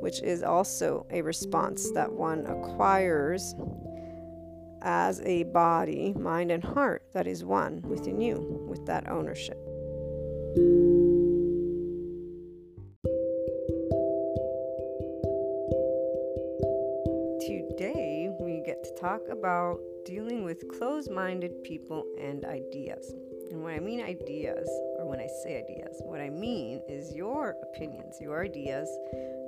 which is also a response that one acquires as a body, mind, and heart that is one within you with that ownership. Today, we get to talk about dealing with closed minded people and ideas. And when I mean ideas, or when I say ideas, what I mean is your opinions, your ideas,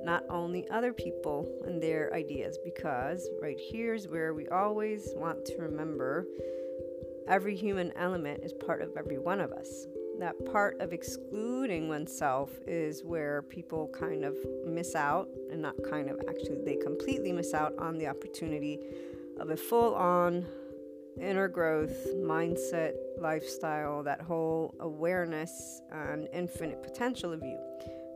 not only other people and their ideas, because right here is where we always want to remember every human element is part of every one of us. That part of excluding oneself is where people kind of miss out, and not kind of actually, they completely miss out on the opportunity of a full on inner growth, mindset, lifestyle, that whole awareness and infinite potential of you.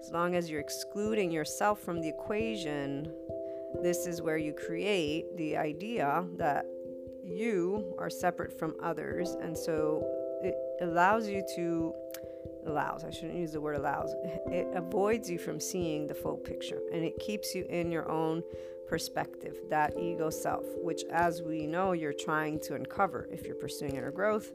As long as you're excluding yourself from the equation, this is where you create the idea that you are separate from others. And so it allows you to, allows, I shouldn't use the word allows, it avoids you from seeing the full picture and it keeps you in your own perspective, that ego self, which, as we know, you're trying to uncover if you're pursuing inner growth.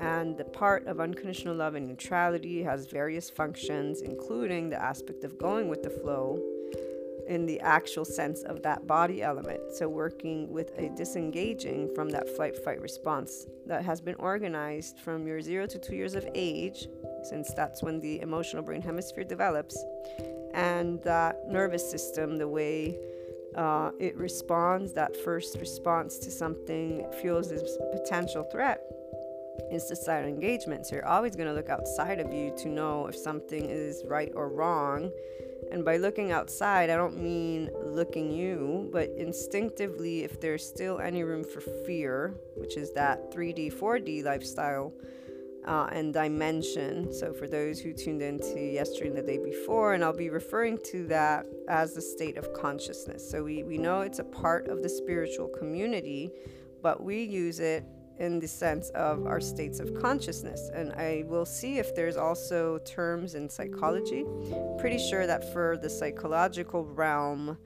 And the part of unconditional love and neutrality has various functions, including the aspect of going with the flow in the actual sense of that body element. So, working with a disengaging from that flight fight response that has been organized from your zero to two years of age, since that's when the emotional brain hemisphere develops, and that nervous system, the way uh, it responds, that first response to something feels as potential threat is societal engagement. So you're always going to look outside of you to know if something is right or wrong. And by looking outside, I don't mean looking you, but instinctively, if there's still any room for fear, which is that 3D, 4D lifestyle uh, and dimension. So, for those who tuned into yesterday and the day before, and I'll be referring to that as the state of consciousness. So, we, we know it's a part of the spiritual community, but we use it in the sense of our states of consciousness. And I will see if there's also terms in psychology. Pretty sure that for the psychological realm,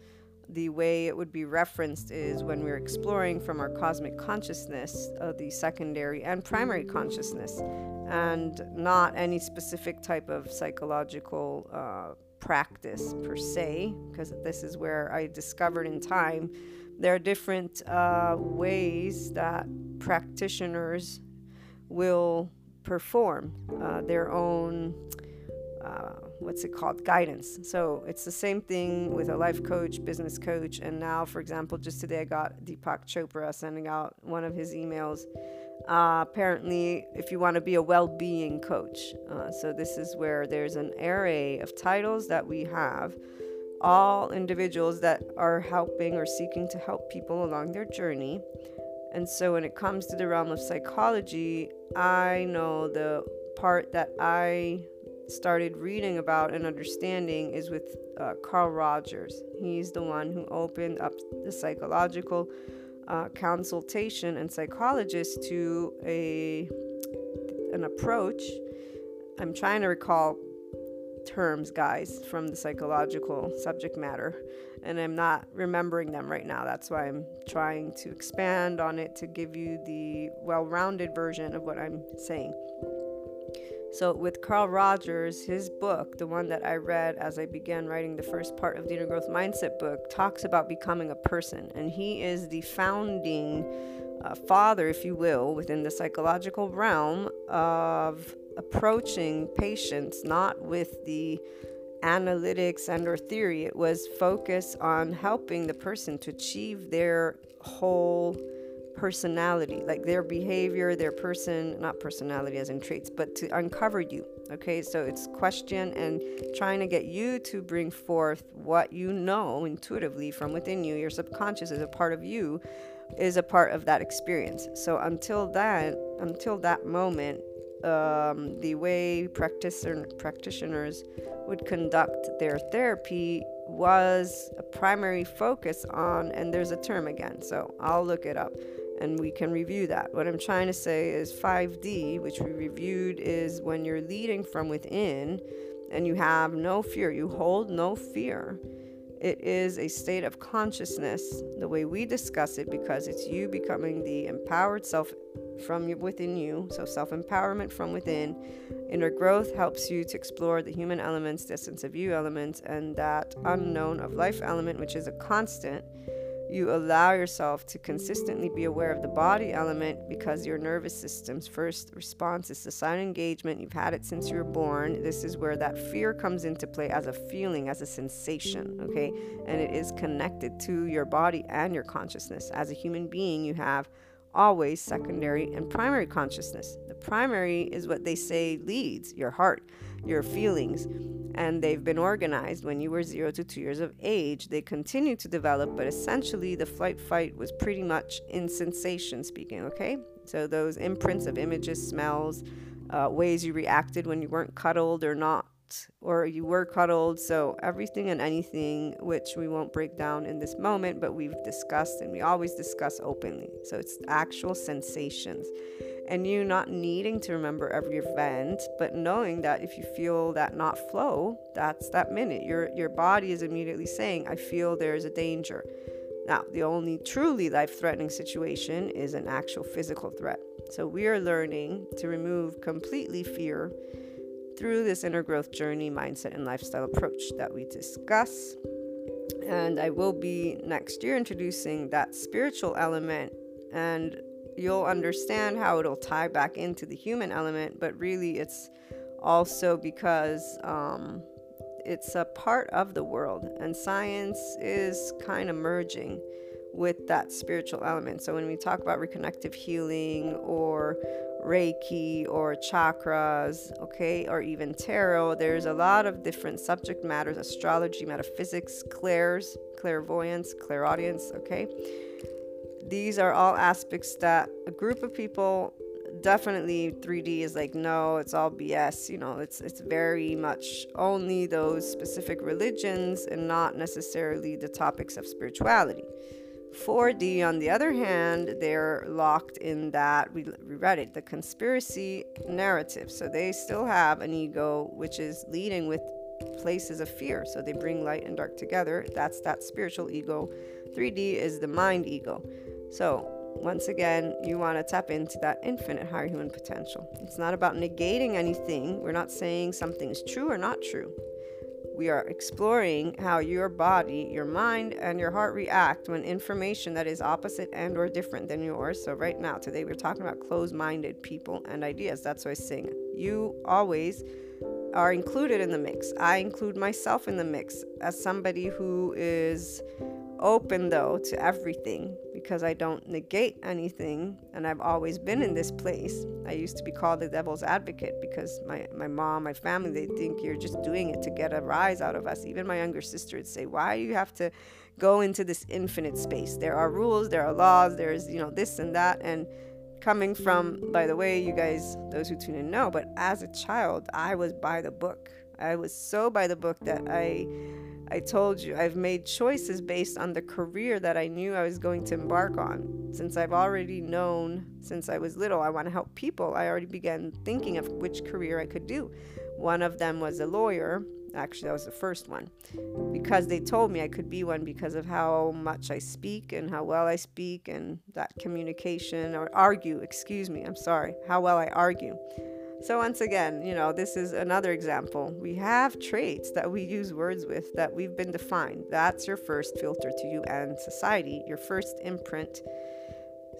the way it would be referenced is when we're exploring from our cosmic consciousness uh, the secondary and primary consciousness, and not any specific type of psychological uh, practice per se, because this is where I discovered in time there are different uh, ways that practitioners will perform uh, their own uh, what's it called? Guidance. So it's the same thing with a life coach business coach and now for example just today i got deepak chopra sending out one of his emails. Uh, apparently if you want to be a well-being coach uh, so this is where there's an array of titles that we have all individuals that are helping or seeking to help people along their journey. And so when it comes to the realm of psychology, I know the part that I started reading about and understanding is with uh, Carl Rogers. He's the one who opened up the psychological uh, consultation and psychologist to a an approach. I'm trying to recall terms, guys, from the psychological subject matter, and I'm not remembering them right now. That's why I'm trying to expand on it to give you the well rounded version of what I'm saying. So, with Carl Rogers, his book, the one that I read as I began writing the first part of the Inner Growth Mindset book, talks about becoming a person. And he is the founding uh, father, if you will, within the psychological realm of approaching patients not with the analytics and or theory. It was focus on helping the person to achieve their whole personality like their behavior their person not personality as in traits but to uncover you okay? So it's question and trying to get you to bring forth what you know intuitively from within you your subconscious is a part of you is a part of that experience. So until that until that moment um, the way practitioner, practitioners would conduct their therapy was a primary focus on, and there's a term again, so I'll look it up and we can review that. What I'm trying to say is 5D, which we reviewed, is when you're leading from within and you have no fear, you hold no fear. It is a state of consciousness, the way we discuss it, because it's you becoming the empowered self from within you. So, self empowerment from within. Inner growth helps you to explore the human elements, essence of you elements, and that unknown of life element, which is a constant you allow yourself to consistently be aware of the body element because your nervous system's first response is to societal engagement. You've had it since you were born. This is where that fear comes into play as a feeling, as a sensation, okay? And it is connected to your body and your consciousness. As a human being, you have always secondary and primary consciousness. The primary is what they say leads your heart, your feelings, and they've been organized when you were zero to two years of age. They continue to develop, but essentially the flight fight was pretty much in sensation speaking, okay? So those imprints of images, smells, uh, ways you reacted when you weren't cuddled or not or you were cuddled. So, everything and anything, which we won't break down in this moment, but we've discussed and we always discuss openly. So, it's actual sensations. And you not needing to remember every event, but knowing that if you feel that not flow, that's that minute. Your, your body is immediately saying, I feel there's a danger. Now, the only truly life threatening situation is an actual physical threat. So, we are learning to remove completely fear through this inner growth journey, mindset, and lifestyle approach that we discuss. And I will be next year introducing that spiritual element, and you'll understand how it'll tie back into the human element, but really it's also because um, it's a part of the world, and science is kind of merging with that spiritual element. So when we talk about reconnective healing or Reiki or chakras, okay, or even tarot. There's a lot of different subject matters astrology, metaphysics, clairs, clairvoyance, clairaudience, okay. These are all aspects that a group of people definitely 3D is like no, it's all BS, you know, it's it's very much only those specific religions and not necessarily the topics of spirituality. 4D, on the other hand, they're locked in that we, we read it, the conspiracy narrative. So they still have an ego which is leading with places of fear. So they bring light and dark together. That's that spiritual ego. 3D is the mind ego. So once again, you want to tap into that infinite higher human potential. It's not about negating anything. We're not saying something is true or not true we are exploring how your body, your mind, and your heart react when information that is opposite and or different than yours. So right now, today we're talking about closed-minded people and ideas. That's why I sing. You always are included in the mix. I include myself in the mix as somebody who is open though to everything because I don't negate anything and I've always been in this place. I used to be called the devil's advocate because my, my mom, my family, they think you're just doing it to get a rise out of us. Even my younger sister would say, Why do you have to go into this infinite space? There are rules, there are laws, there's, you know, this and that. And coming from, by the way, you guys, those who tune in know, but as a child, I was by the book. I was so by the book that I I told you I've made choices based on the career that I knew I was going to embark on. Since I've already known since I was little I want to help people, I already began thinking of which career I could do. One of them was a lawyer. Actually, that was the first one. Because they told me I could be one because of how much I speak and how well I speak and that communication or argue, excuse me, I'm sorry, how well I argue. So, once again, you know, this is another example. We have traits that we use words with that we've been defined. That's your first filter to you and society, your first imprint,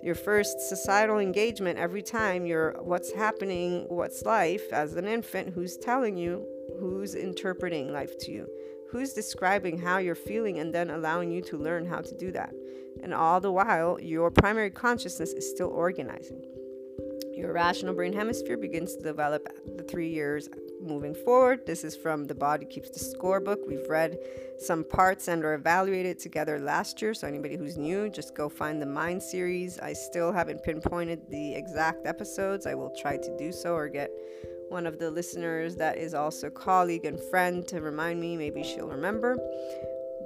your first societal engagement every time you're what's happening, what's life as an infant, who's telling you, who's interpreting life to you, who's describing how you're feeling, and then allowing you to learn how to do that. And all the while, your primary consciousness is still organizing. Your rational brain hemisphere begins to develop the three years moving forward. This is from the Body Keeps the Score book. We've read some parts and are evaluated together last year. So, anybody who's new, just go find the Mind series. I still haven't pinpointed the exact episodes. I will try to do so or get one of the listeners that is also colleague and friend to remind me. Maybe she'll remember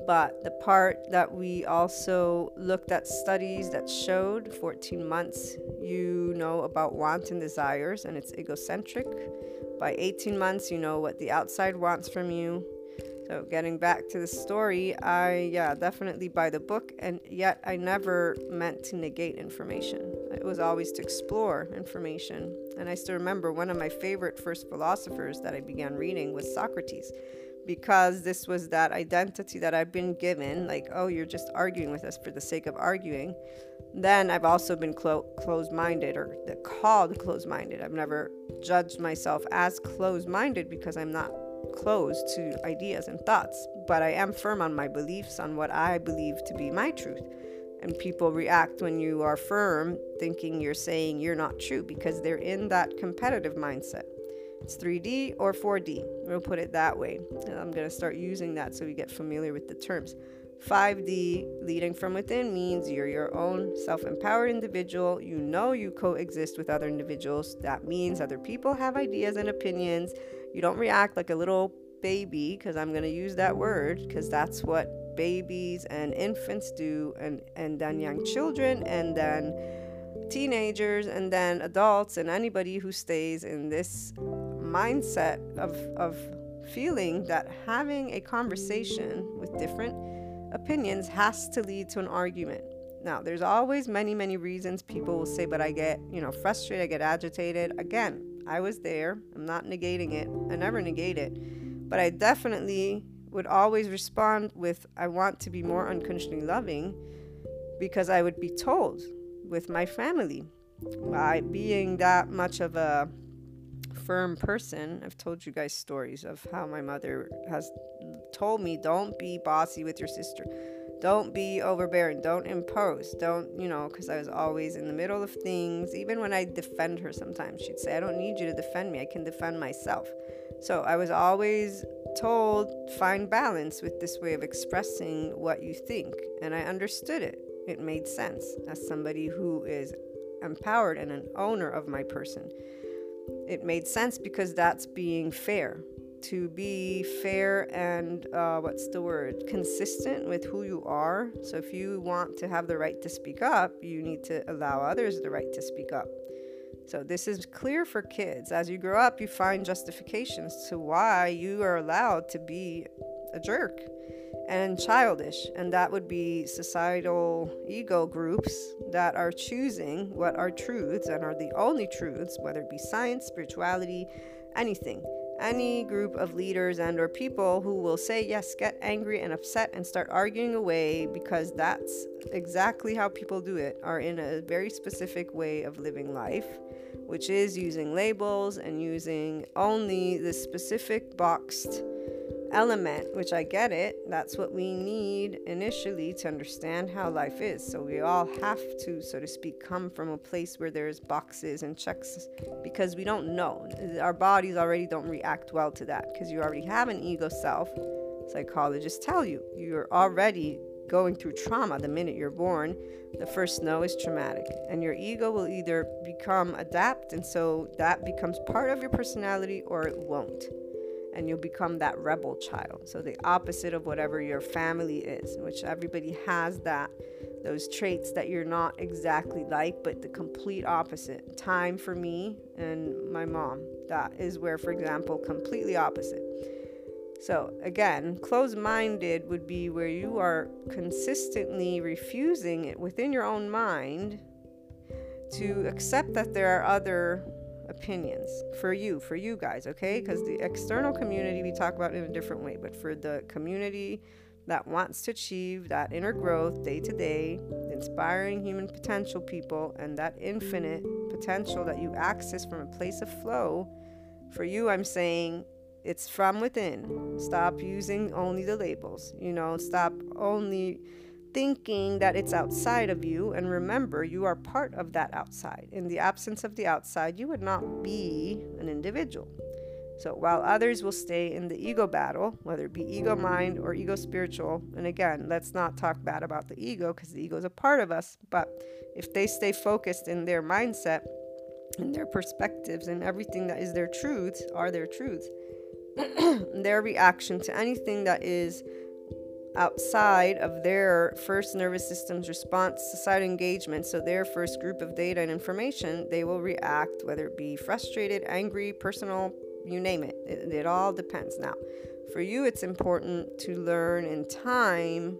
but the part that we also looked at studies that showed 14 months you know about wants and desires and it's egocentric. By 18 months you know what the outside wants from you. So getting back to the story i yeah definitely by the book and yet i never meant to negate information. It was always to explore information. And i still remember one of my favorite first philosophers that i began reading was socrates because this was that identity that I've been given, like, oh, you're just arguing with us for the sake of arguing, then I've also been clo- closed minded or called closed minded. I've never judged myself as closed minded because I'm not closed to ideas and thoughts, but I am firm on my beliefs, on what I believe to be my truth. And people react when you are firm, thinking you're saying you're not true because they're in that competitive mindset. It's 3D or 4D. We'll put it that way. And I'm going to start using that so we get familiar with the terms. 5D, leading from within, means you're your own self empowered individual. You know you coexist with other individuals. That means other people have ideas and opinions. You don't react like a little baby, because I'm going to use that word, because that's what babies and infants do, and, and then young children, and then teenagers, and then adults, and anybody who stays in this mindset of, of feeling that having a conversation with different opinions has to lead to an argument. Now, there's always many, many reasons people will say, but I get, you know, frustrated, I get agitated. Again, I was there. I'm not negating it. I never negate it. But I definitely would always respond with, I want to be more unconditionally loving because I would be told with my family. By being that much of a firm person. I've told you guys stories of how my mother has told me don't be bossy with your sister. Don't be overbearing. Don't impose. Don't, you know, because I was always in the middle of things. Even when I defend her sometimes, she'd say, I don't need you to defend me. I can defend myself. So I was always told, find balance with this way of expressing what you think. And I understood it. It made sense as somebody who is empowered and an owner of my person it made sense because that's being fair. To be fair and uh, what's the word? Consistent with who you are. So, if you want to have the right to speak up, you need to allow others the right to speak up. So, this is clear for kids. As you grow up, you find justifications to why you are allowed to be a jerk and childish, and that would be societal ego groups that are choosing what are truths and are the only truths, whether it be science, spirituality, anything. Any group of leaders and or people who will say yes, get angry and upset and start arguing away because that's exactly how people do it, are in a very specific way of living life, which is using labels and using only the specific boxed element, which I get it. That's what we need initially to understand how life is. So we all have to, so to speak, come from a place where there's boxes and checks because we don't know. Our bodies already don't react well to that because you already have an ego self. Psychologists tell you you're already going through trauma the minute you're born. The first no is traumatic, and your ego will either become adapt, and so that becomes part of your personality, or it won't and you'll become that rebel child. So the opposite of whatever your family is, which everybody has that those traits that you're not exactly like, but the complete opposite. Time for me and my mom. That is where, for example, completely opposite. So, again, closed minded would be where you are consistently refusing it within your own mind to accept that there are other opinions for you, for you guys, okay? Because the external community we talk about in a different way, but for the community that wants to achieve that inner growth day to day, inspiring human potential people, and that infinite potential that you access from a place of flow, for you, I'm saying it's from within. Stop using only the labels, you know, stop only thinking that it's outside of you. And remember, you are part of that outside. In the absence of the outside, you would not be an individual. So while others will stay in the ego battle, whether it be ego mind or ego spiritual, and again, let's not talk bad about the ego because the ego is a part of us, but if they stay focused in their mindset and their perspectives and everything that is their truths are their truths, their reaction to anything that is outside of their first nervous system's response to societal engagement, so their first group of data and information, they will react, whether it be frustrated, angry, personal, you name it. it. It all depends. Now, for you, it's important to learn in time,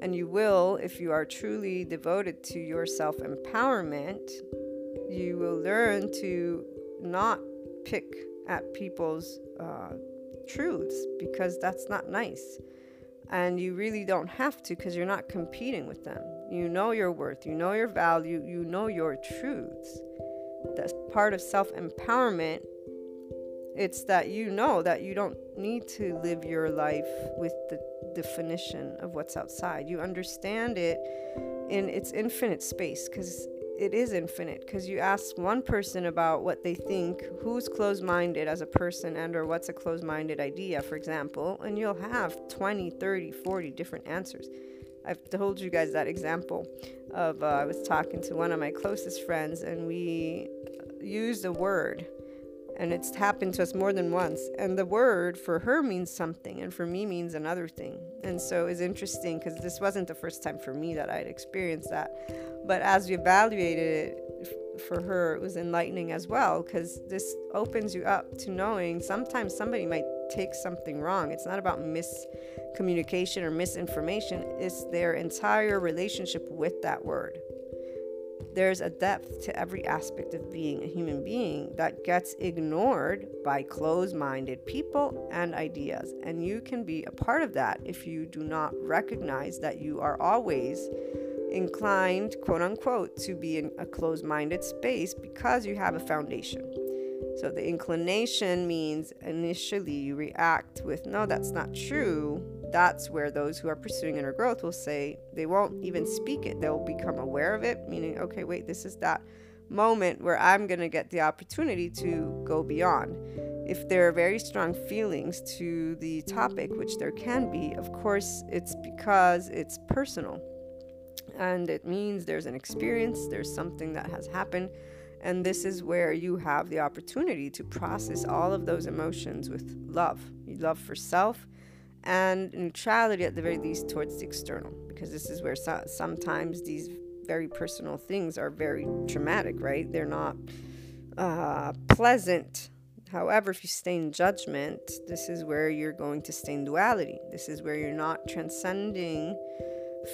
and you will if you are truly devoted to your self empowerment. You will learn to not pick at people's uh, truths because that's not nice. And you really don't have to because you're not competing with them. You know your worth, you know your value, you know your truths. That's part of self empowerment it's that you know that you don't need to live your life with the definition of what's outside. You understand it in its infinite space because it is infinite because you ask one person about what they think who's closed-minded as a person and or what's a closed-minded idea for example and you'll have 20 30 40 different answers. I've told you guys that example of uh, i was talking to one of my closest friends and we used a word and it's happened to us more than once and the word for her means something and for me means another thing. And so it's interesting because this wasn't the first time for me that i'd experienced that but as we evaluated it for her it was enlightening as well because this opens you up to knowing sometimes somebody might take something wrong it's not about miscommunication or misinformation it's their entire relationship with that word there's a depth to every aspect of being a human being that gets ignored by closed minded people and ideas. And you can be a part of that if you do not recognize that you are always inclined, quote unquote, to be in a closed minded space because you have a foundation. So the inclination means initially you react with, no, that's not true that's where those who are pursuing inner growth will say they won't even speak it. They'll become aware of it, meaning, okay, wait, this is that moment where I'm going to get the opportunity to go beyond. If there are very strong feelings to the topic, which there can be, of course, it's because it's personal. And it means there's an experience, there's something that has happened. And this is where you have the opportunity to process all of those emotions with love love for self and neutrality at the very least towards the external because this is where so- sometimes these very personal things are very traumatic right they're not uh, pleasant however if you stay in judgment this is where you're going to stay in duality this is where you're not transcending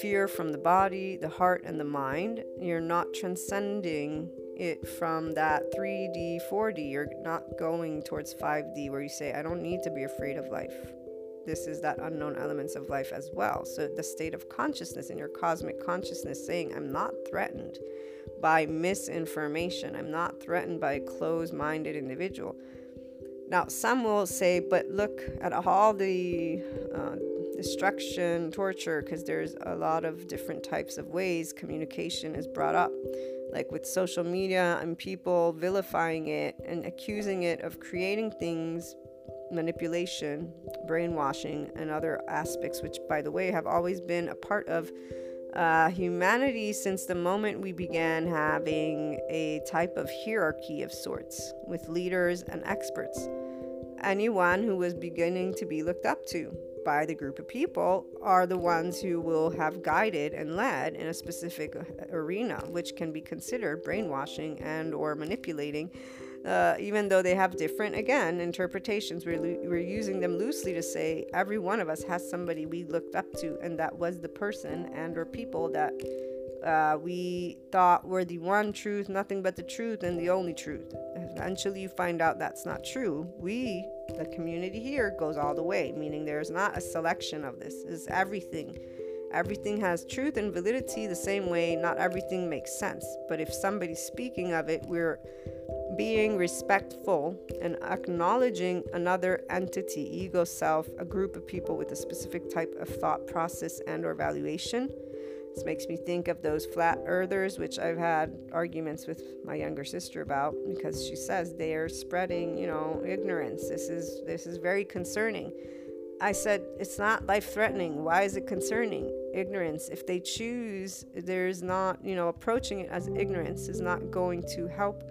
fear from the body the heart and the mind you're not transcending it from that 3d 4d you're not going towards 5d where you say i don't need to be afraid of life this is that unknown elements of life as well. So the state of consciousness in your cosmic consciousness saying, I'm not threatened by misinformation. I'm not threatened by a closed-minded individual. Now, some will say, but look at all the uh, destruction, torture, because there's a lot of different types of ways communication is brought up, like with social media and people vilifying it and accusing it of creating things manipulation, brainwashing, and other aspects, which, by the way, have always been a part of uh, humanity since the moment we began having a type of hierarchy of sorts with leaders and experts. Anyone who was beginning to be looked up to by the group of people are the ones who will have guided and led in a specific arena which can be considered brainwashing and or manipulating uh, even though they have different, again, interpretations. We're, we're using them loosely to say every one of us has somebody we looked up to, and that was the person and or people that Uh, we thought we're the one truth, nothing but the truth, and the only truth. Eventually, you find out that's not true. We, the community here, goes all the way, meaning there's not a selection of this. It's everything. Everything has truth and validity the same way. Not everything makes sense. But if somebody's speaking of it, we're being respectful and acknowledging another entity ego self a group of people with a specific type of thought process and or valuation this makes me think of those flat earthers which i've had arguments with my younger sister about because she says they are spreading you know ignorance. This is this is very concerning. I said it's not life threatening why is it concerning? Ignorance. If they choose there's not you know approaching it as ignorance is not going to help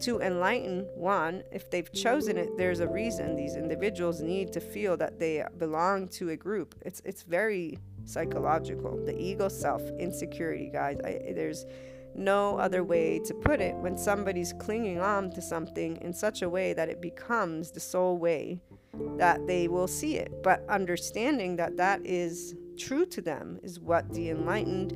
to enlighten one if they've chosen it there's a reason. These individuals need to feel that they belong to a group. It's it's very psychological. The ego self insecurity guys. I, there's no other way to put it. When somebody's clinging on to something in such a way that it becomes the sole way that they will see it. But understanding that that is true to them is what the enlightened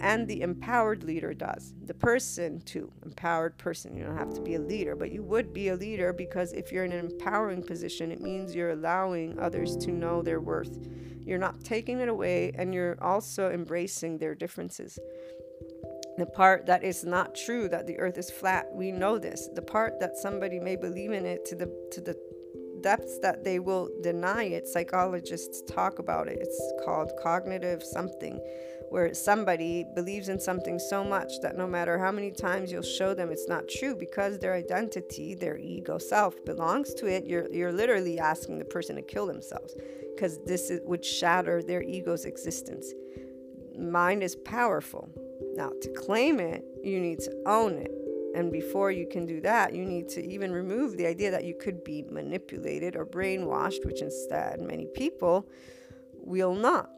and the empowered leader does. The person, too, empowered person. You don't have to be a leader, but you would be a leader because if you're in an empowering position, it means you're allowing others to know their worth. You're not taking it away, and you're also embracing their differences. The part that is not true that the earth is flat, we know this. The part that somebody may believe in it to the to the depths that they will deny it, psychologists talk about it. It's called cognitive something where somebody believes in something so much that no matter how many times you'll show them it's not true because their identity, their ego self belongs to it, you're you're literally asking the person to kill themselves because this is, would shatter their ego's existence. Mind is powerful. Now, to claim it, you need to own it. And before you can do that, you need to even remove the idea that you could be manipulated or brainwashed, which instead many people will not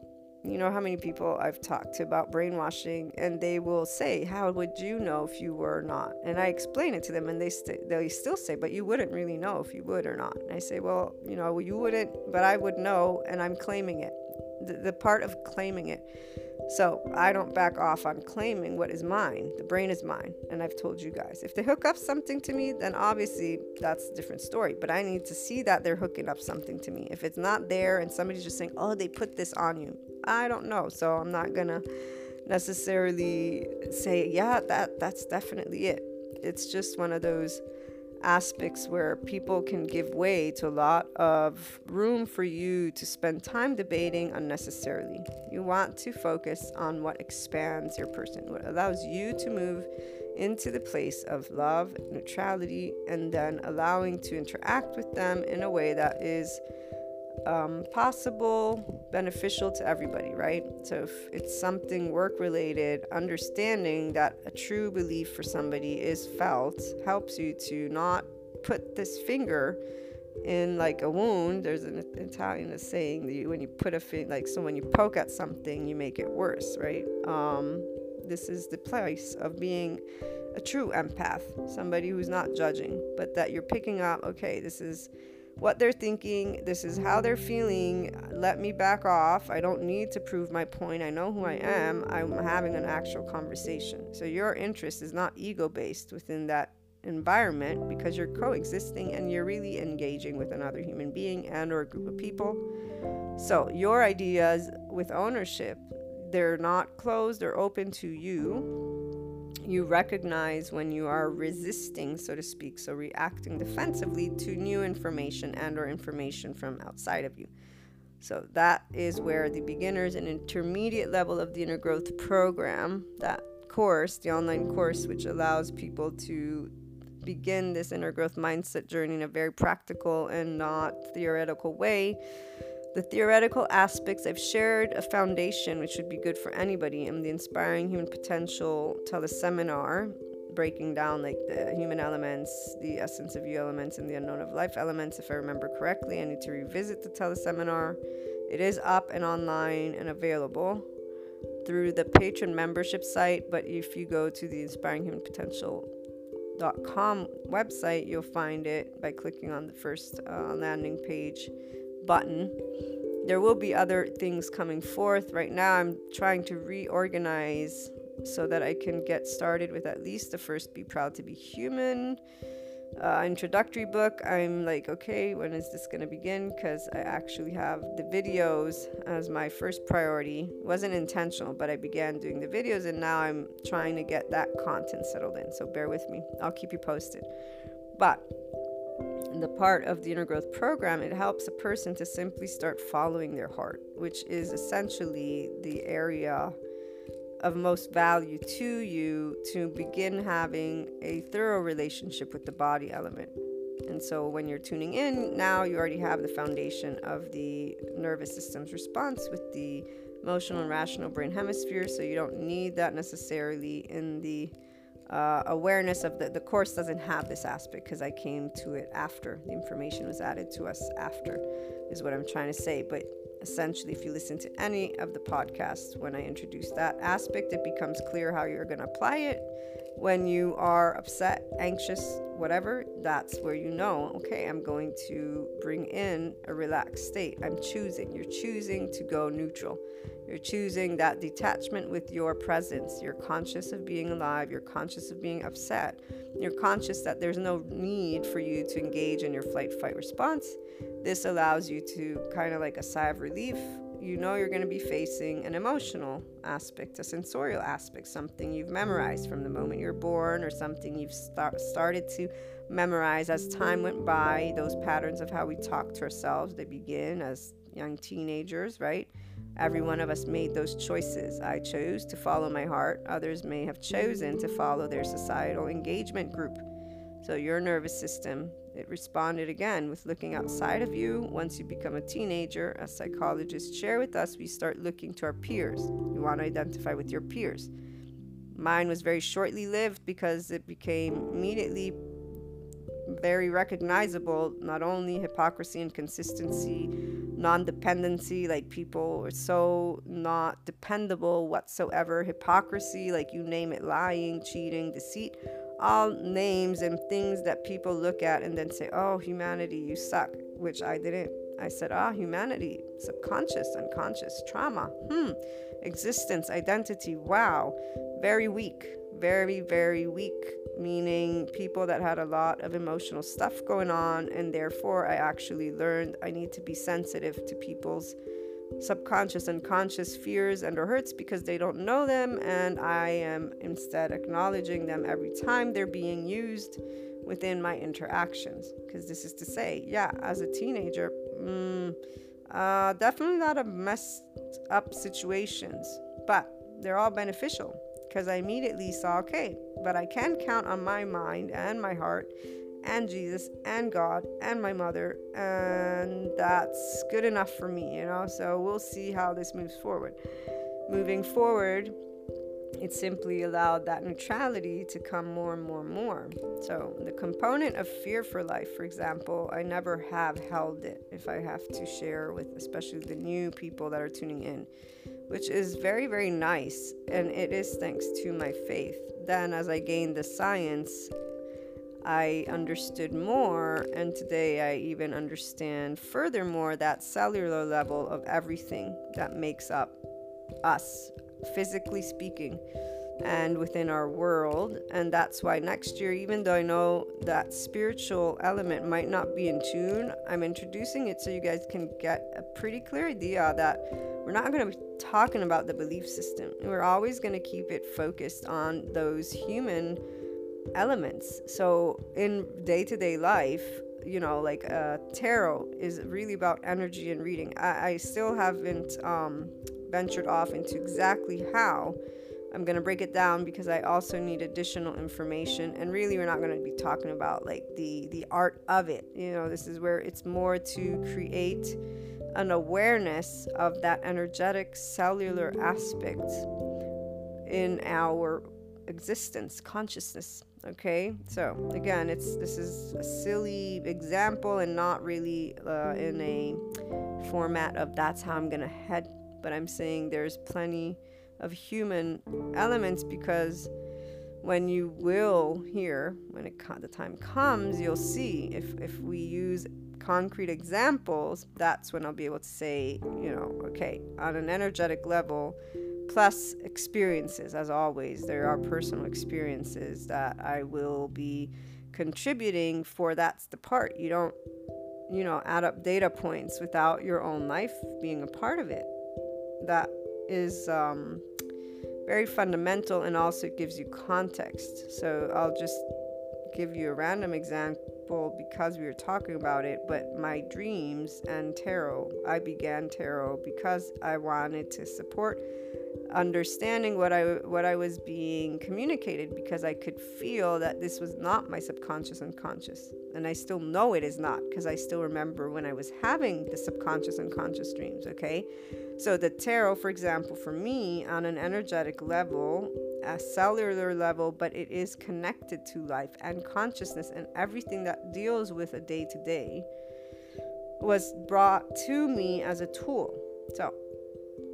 you know how many people I've talked to about brainwashing, and they will say, "How would you know if you were not?" And I explain it to them, and they st- they still say, "But you wouldn't really know if you would or not." And I say, "Well, you know, you wouldn't, but I would know, and I'm claiming it. The, part of claiming it." So I don't back off on claiming what is mine. The brain is mine. And I've told you guys. If they hook up something to me, then obviously that's a different story. But I need to see that they're hooking up something to me. If it's not there and somebody's just saying, oh, they put this on you, I don't know. So I'm not going to necessarily say, yeah, that that's definitely it. It's just one of those aspects where people can give way to a lot of room for you to spend time debating unnecessarily. You want to focus on what expands your person, what allows you to move into the place of love, neutrality, and then allowing to interact with them in a way that is um, possible, beneficial to everybody, right? So if it's something work related, understanding that a true belief for somebody is felt helps you to not put this finger in like a wound. There's an Italian saying that you, when you put a finger, like so when you poke at something, you make it worse, right? Um, this is the place of being a true empath, somebody who's not judging, but that you're picking up, okay, this is what they're thinking. This is how they're feeling. Let me back off. I don't need to prove my point. I know who I am. I'm having an actual conversation. So your interest is not ego based within that environment because you're coexisting and you're really engaging with another human being and or a group of people. So your ideas with ownership, they're not closed, they're open to you you recognize when you are resisting so to speak so reacting defensively to new information and or information from outside of you. So that is where the beginners and intermediate level of the inner growth program that course the online course which allows people to begin this inner growth mindset journey in a very practical and not theoretical way the theoretical aspects I've shared a foundation which would be good for anybody and the Inspiring Human Potential teleseminar, breaking down like the human elements, the essence of you elements, and the unknown of life elements. If I remember correctly, I need to revisit the teleseminar. It is up and online and available through the patron membership site, but if you go to the Inspiring Human Potential website, you'll find it by clicking on the first uh, landing page button. There will be other things coming forth. Right now, I'm trying to reorganize so that I can get started with at least the first Be Proud to Be Human uh, introductory book. I'm like, okay, when is this going to begin? Because I actually have the videos as my first priority. It wasn't intentional, but I began doing the videos and now I'm trying to get that content settled in. So bear with me. I'll keep you posted. But the part of the inner growth program, it helps a person to simply start following their heart, which is essentially the area of most value to you to begin having a thorough relationship with the body element. And so when you're tuning in, now you already have the foundation of the nervous system's response with the emotional and rational brain hemisphere. So you don't need that necessarily in the uh, awareness of the, the course doesn't have this aspect because I came to it after the information was added to us after, is what I'm trying to say. But essentially, if you listen to any of the podcasts when I introduce that aspect, it becomes clear how you're going to apply it. When you are upset, anxious, whatever, that's where you know, okay, I'm going to bring in a relaxed state. I'm choosing. You're choosing to go neutral. You're choosing that detachment with your presence. You're conscious of being alive. You're conscious of being upset. You're conscious that there's no need for you to engage in your flight fight response. This allows you to kind of like a sigh of relief. You know you're going to be facing an emotional aspect, a sensorial aspect, something you've memorized from the moment you're born, or something you've start, started to memorize as time went by. Those patterns of how we talk to ourselves, they begin as young teenagers, right? Every one of us made those choices. I chose to follow my heart. Others may have chosen to follow their societal engagement group. So, your nervous system, it responded again with looking outside of you. Once you become a teenager, as psychologists share with us, we start looking to our peers. You want to identify with your peers. Mine was very shortly lived because it became immediately very recognizable not only hypocrisy and consistency, non dependency, like people are so not dependable whatsoever, hypocrisy, like you name it, lying, cheating, deceit, all names and things that people look at and then say, oh, humanity, you suck, which I didn't. I said, ah, humanity, subconscious, unconscious, trauma, hmm, existence, identity, wow, very weak, very, very weak meaning people that had a lot of emotional stuff going on, and therefore I actually learned I need to be sensitive to people's subconscious and conscious fears and or hurts because they don't know them and I am instead acknowledging them every time they're being used within my interactions. Because this is to say yeah as a teenager mm, uh, definitely a lot of messed up situations but they're all beneficial because I immediately saw, okay, but I can count on my mind and my heart and Jesus and God and my mother, and that's good enough for me, you know. So we'll see how this moves forward. Moving forward, it simply allowed that neutrality to come more and more and more. So, the component of fear for life, for example, I never have held it if I have to share with especially the new people that are tuning in which is very, very nice. And it is thanks to my faith. Then, as I gained the science, I understood more, and today I even understand furthermore that cellular level of everything that makes up us, physically speaking, and within our world. And that's why next year, even though I know that spiritual element might not be in tune, I'm introducing it so you guys can get a pretty clear idea that we're not going to be talking about the belief system. We're always going to keep it focused on those human elements. So in day to day life, you know, like uh, tarot is really about energy and reading. I, I still haven't um, ventured off into exactly how. I'm going to break it down because I also need additional information and really we're not going to be talking about like the the art of it. You know, this is where it's more to create an awareness of that energetic cellular aspect in our existence, consciousness. Okay, so again, it's this is a silly example and not really uh, in a format of that's how I'm gonna head, but I'm saying there's plenty of human elements because when you will hear when it the time comes you'll see if if we use concrete examples, that's when I'll be able to say, you know, okay, on an energetic level, plus experiences, as always. There are personal experiences that I will be contributing for. That's the part. You don't, you know, add up data points without your own life being a part of it. That is um, very fundamental and also gives you context. So I'll just give you a random example because we were talking about it, but my dreams and tarot, I began tarot because I wanted to support understanding what I what I was being communicated because I could feel that this was not my subconscious unconscious. And I still know it is not because I still remember when I was having the subconscious unconscious dreams okay? So the tarot for example for me on an energetic level a cellular level but it is connected to life and consciousness and everything that deals with a day to day was brought to me as a tool so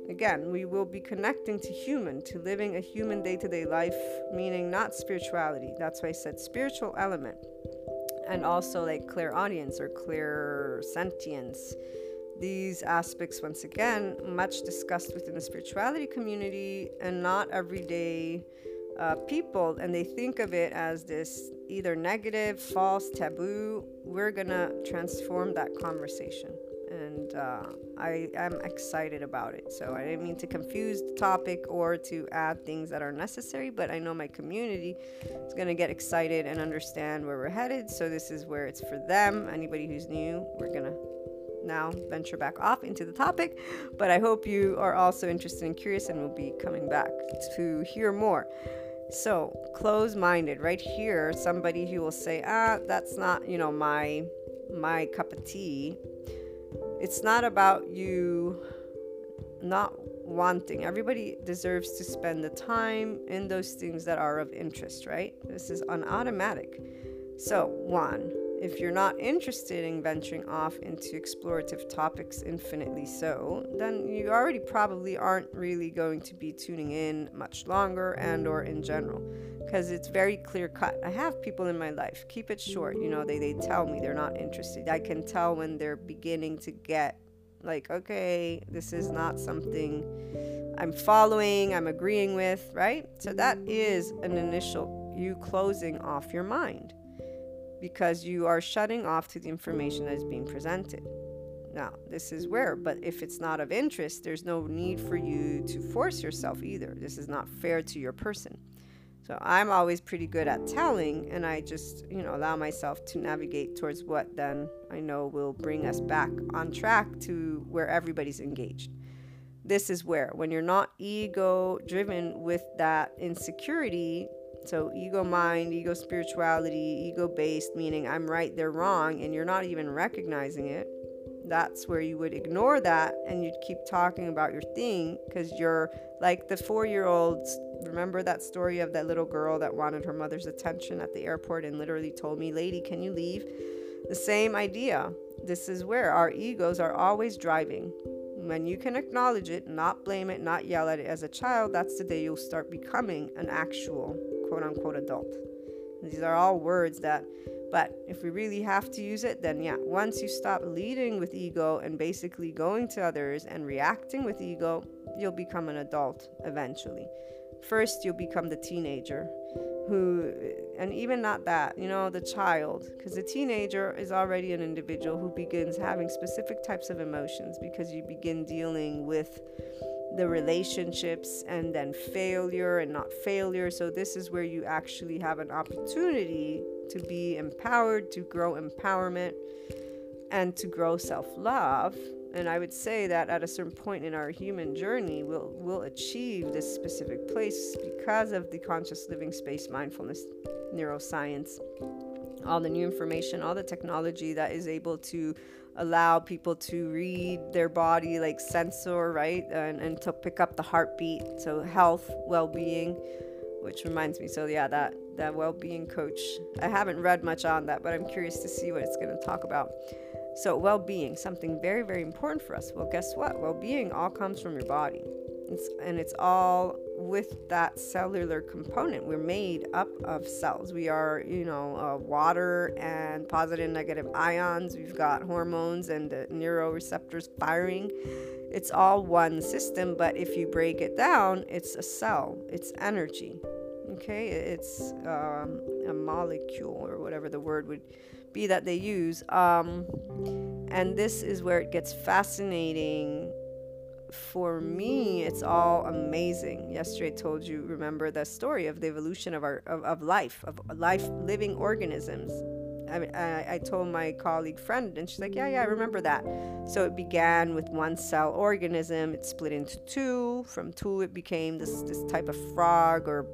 Again, we will be connecting to human, to living a human day to day life, meaning not spirituality. That's why I said spiritual element. And also like clairaudience or clear sentience. These aspects, once again, much discussed within the spirituality community and not everyday uh, people. And they think of it as this either negative, false, taboo. We're to transform that conversation and uh, I am excited about it. So I didn't mean to confuse the topic or to add things that are necessary, but I know my community is to get excited and understand where we're headed. So this is where it's for them. Anybody who's new, we're to now venture back off into the topic. But I hope you are also interested and curious and will be coming back to hear more. So, close minded, right here, somebody who will say, ah, that's not, you know, my my cup of tea it's not about you not wanting. Everybody deserves to spend the time in those things that are of interest, right? This is on automatic. So, one, if you're not interested in venturing off into explorative topics infinitely so, then you already probably aren't really going to be tuning in much longer and or in general because it's very clear cut. I have people in my life, keep it short, you know, they, they tell me they're not interested. I can tell when they're beginning to get like, okay, this is not something I'm following, I'm agreeing with, right? So that is an initial you closing off your mind because you are shutting off to the information that is being presented. Now, this is where, but if it's not of interest, there's no need for you to force yourself either. This is not fair to your person. So I'm always pretty good at telling, and I just, you know, allow myself to navigate towards what then I know will bring us back on track to where everybody's engaged. This is where, when you're not ego driven with that insecurity, so ego mind, ego spirituality, ego based, meaning I'm right, they're wrong, and you're not even recognizing it, that's where you would ignore that and you'd keep talking about your thing because you're like the four year olds remember that story of that little girl that wanted her mother's attention at the airport and literally told me, Lady, can you leave? The same idea. This is where our egos are always driving. When you can acknowledge it, not blame it, not yell at it as a child, that's the day you'll start becoming an actual quote unquote adult. These are all words that, but if we really have to use it, then yeah, once you stop leading with ego and basically going to others and reacting with ego, you'll become an adult eventually first you'll become the teenager who and even not that you know the child because the teenager is already an individual who begins having specific types of emotions because you begin dealing with the relationships and then failure and not failure. So this is where you actually have an opportunity to be empowered to grow empowerment and to grow self-love. And I would say that at a certain point in our human journey, we'll, we'll achieve this specific place because of the conscious living space, mindfulness, neuroscience, all the new information, all the technology that is able to allow people to read their body like sensor, right? And, and to pick up the heartbeat. So, health, well being, which reminds me. So, yeah, that, that well being coach. I haven't read much on that, but I'm curious to see what it's going to talk about. So, well being, something very, very important for us. Well, guess what? Well being all comes from your body. It's, and it's all with that cellular component. We're made up of cells. We are, you know, uh, water and positive and negative ions. We've got hormones and uh, neuroreceptors firing. It's all one system, but if you break it down, it's a cell, it's energy. Okay, it's um, a molecule or whatever the word would be that they use. Um, and this is where it gets fascinating for me, it's all amazing. Yesterday, I told you, remember the story of the evolution of our of, of life, of life living organisms. I, mean, I, I told my colleague friend, and she's like, "Yeah, yeah, I remember that." So it began with one cell organism. It split into two. From two, it became this this type of frog or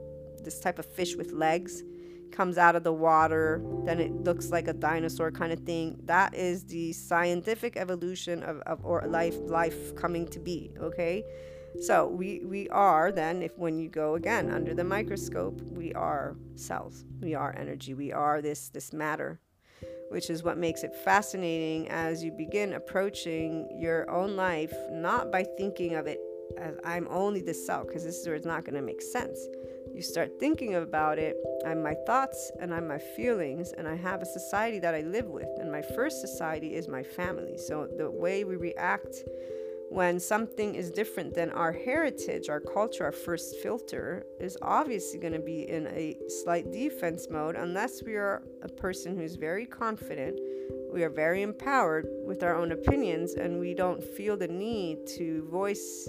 this type of fish with legs comes out of the water, then it looks like a dinosaur kind of thing. That is the scientific evolution of, of or life life coming to be, okay? So we we are then if when you go again under the microscope, we are cells. We are energy. We are this this matter, which is what makes it fascinating as you begin approaching your own life not by thinking of it as I'm only the cell because this is where it's not going to make sense you start thinking about it, I'm my thoughts and I'm my feelings, and I have a society that I live with. And my first society is my family. So the way we react when something is different than our heritage, our culture, our first filter, is obviously going to be in a slight defense mode unless we are a person who's very confident, we are very empowered with our own opinions, and we don't feel the need to voice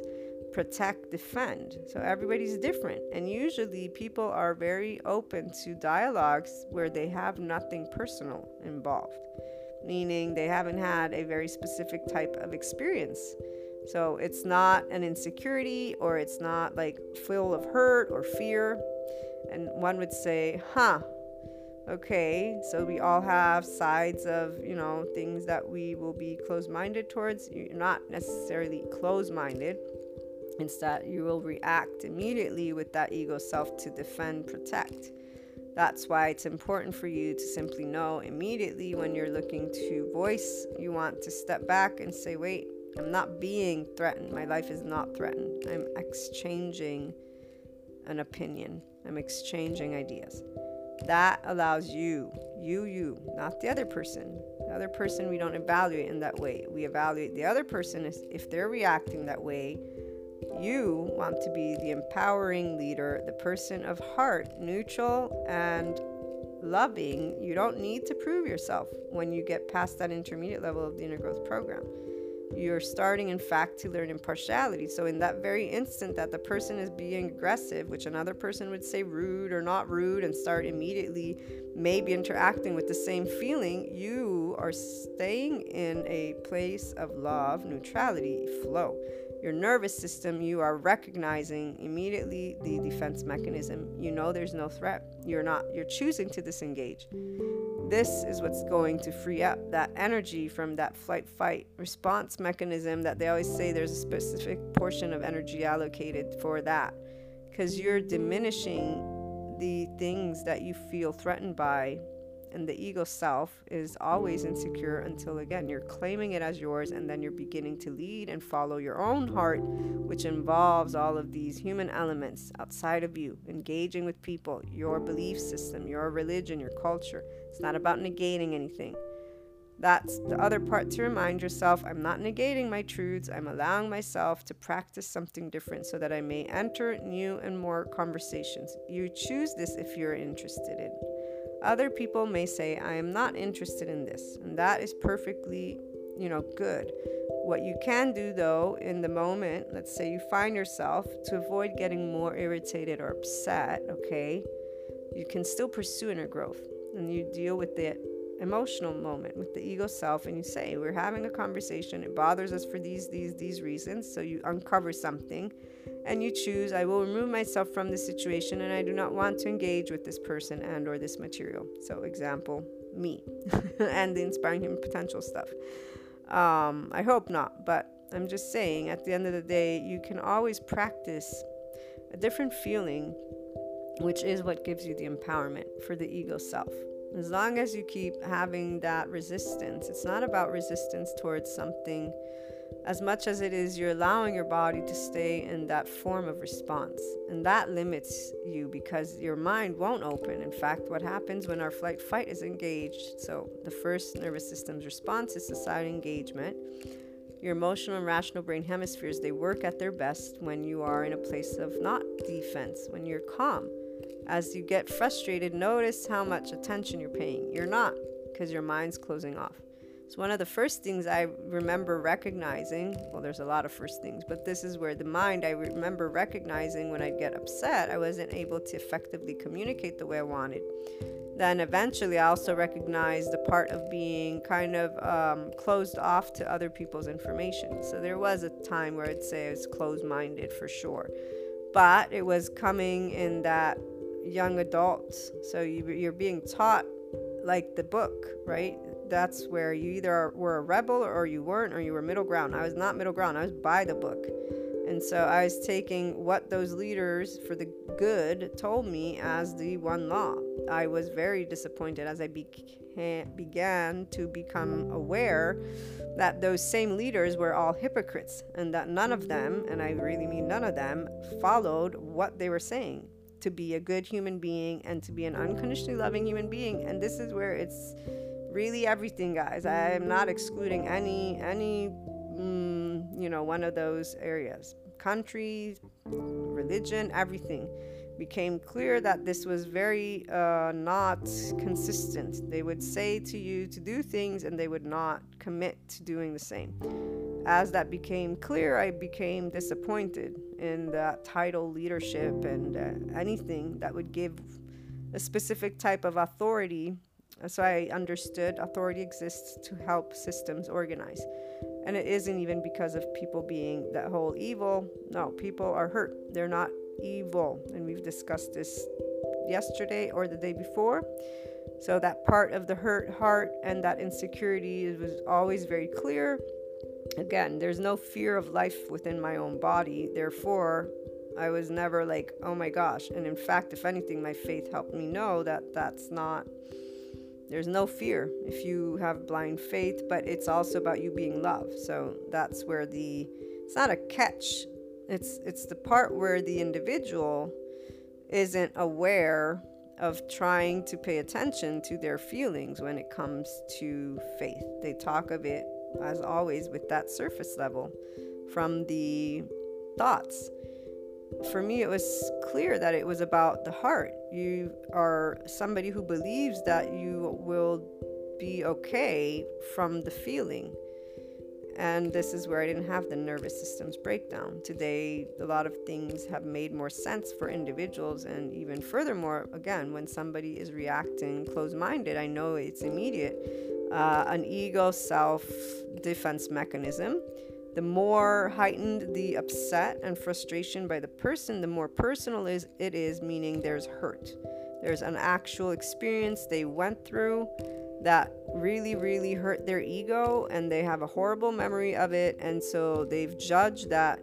protect, defend. So everybody's different. And usually people are very open to dialogues where they have nothing personal involved, meaning they haven't had a very specific type of experience. So it's not an insecurity or it's not like full of hurt or fear. And one would say, huh, okay, so we all have sides of, you know, things that we will be closed minded towards. You're not necessarily closed minded Instead, you will react immediately with that ego self to defend, protect. That's why it's important for you to simply know immediately when you're looking to voice, you want to step back and say, wait, I'm not being threatened. My life is not threatened. I'm exchanging an opinion, I'm exchanging ideas. That allows you, you, you, not the other person. The other person we don't evaluate in that way. We evaluate the other person if they're reacting that way you want to be the empowering leader, the person of heart, neutral and loving. You don't need to prove yourself when you get past that intermediate level of the inner growth program. You're starting, in fact, to learn impartiality. So, in that very instant that the person is being aggressive, which another person would say rude or not rude, and start immediately maybe interacting with the same feeling, you are staying in a place of love, neutrality, flow your nervous system, you are recognizing immediately the defense mechanism. You know there's no threat. You're not, you're choosing to disengage. This is what's going to free up that energy from that flight fight response mechanism that they always say there's a specific portion of energy allocated for that. Because you're diminishing the things that you feel threatened by and the ego self is always insecure until again you're claiming it as yours and then you're beginning to lead and follow your own heart which involves all of these human elements outside of you engaging with people your belief system your religion your culture it's not about negating anything that's the other part to remind yourself I'm not negating my truths. I'm allowing myself to practice something different so that I may enter new and more conversations. You choose this if you're interested in. Other people may say, I am not interested in this, and that is perfectly, you know, good. What you can do though, in the moment, let's say you find yourself to avoid getting more irritated or upset, okay, you can still pursue inner growth and you deal with the emotional moment with the ego self and you say, We're having a conversation, it bothers us for these, these, these reasons. So you uncover something and you choose i will remove myself from this situation and i do not want to engage with this person and or this material. So example me and the inspiring human potential stuff. Um, i hope not but i'm just saying at the end of the day you can always practice a different feeling which is what gives you the empowerment for the ego self. As long as you keep having that resistance it's not about resistance towards something as much as it is you're allowing your body to stay in that form of response. And that limits you because your mind won't open. In fact, what happens when our flight fight is engaged? So, the first nervous system's response is societal engagement. Your emotional and rational brain hemispheres, they work at their best when you are in a place of not defense, when you're calm. As you get frustrated, notice how much attention you're paying. You're not because your mind's closing off. One of the first things I remember recognizing well, there's a lot of first things, but this is where the mind I remember recognizing when I'd get upset, I wasn't able to effectively communicate the way I wanted. Then eventually, I also recognized the part of being kind of um, closed off to other people's information. So, there was a time where I'd say I was closed minded for sure. But it was coming in that young adults. So, you, you're being taught like the book, right? That's where you either were a rebel or you weren't, or you were middle ground. I was not middle ground, I was by the book. And so I was taking what those leaders for the good told me as the one law. I was very disappointed as I beca- began to become aware that those same leaders were all hypocrites and that none of them, and I really mean none of them, followed what they were saying to be a good human being and to be an unconditionally loving human being. And this is where it's really everything, guys. I am not excluding any any mm, you know one of those areas. Country, religion, everything became clear that this was very uh, not consistent. They would say to you to do things and they would not commit to doing the same. As that became clear, I became disappointed in that title leadership and uh, anything that would give a specific type of authority so I understood authority exists to help systems organize. And it isn't even because of people being that whole evil. No, people are hurt. They're not evil. And we've discussed this yesterday or the day before. So that part of the hurt heart and that insecurity was always very clear. Again, there's no fear of life within my own body. Therefore, I was never like, oh my gosh. And in fact, if anything, my faith helped me know that that's not there's no fear if you have blind faith, but it's also about you being loved. So that's where the it's not a catch. It's it's the part where the individual isn't aware of trying to pay attention to their feelings when it comes to faith. They talk of it as always with that surface level from the thoughts for me, it was clear that it was about the heart. You are somebody who believes that you will be okay from the feeling. And this is where I didn't have the nervous system's breakdown. Today, a lot of things have made more sense for individuals. And even furthermore, again, when somebody is reacting closed minded, I know it's immediate. Uh, an ego self defense mechanism the more heightened the upset and frustration by the person, the more personal is it is, meaning there's hurt. There's an actual experience they went through that really, really hurt their ego, and they have a horrible memory of it, and so they've judged that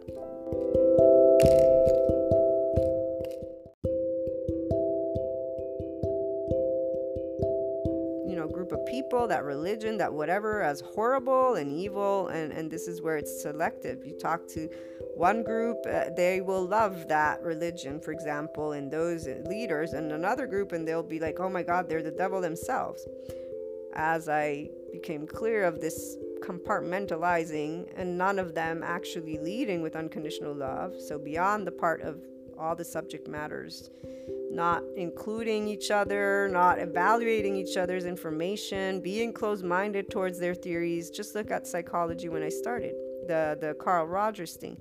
that religion, that whatever as horrible and evil. And, and this is where it's selective. You talk to one group, uh, they will love that religion, for example, and those leaders, and another group, and they'll be like, oh my God, they're the devil themselves. As I became clear of this compartmentalizing and none of them actually leading with unconditional love, so beyond the part of all the subject matters not including each other, not evaluating each other's information, being closed minded towards their theories. Just look at psychology when I started, the, the Carl Rogers thing.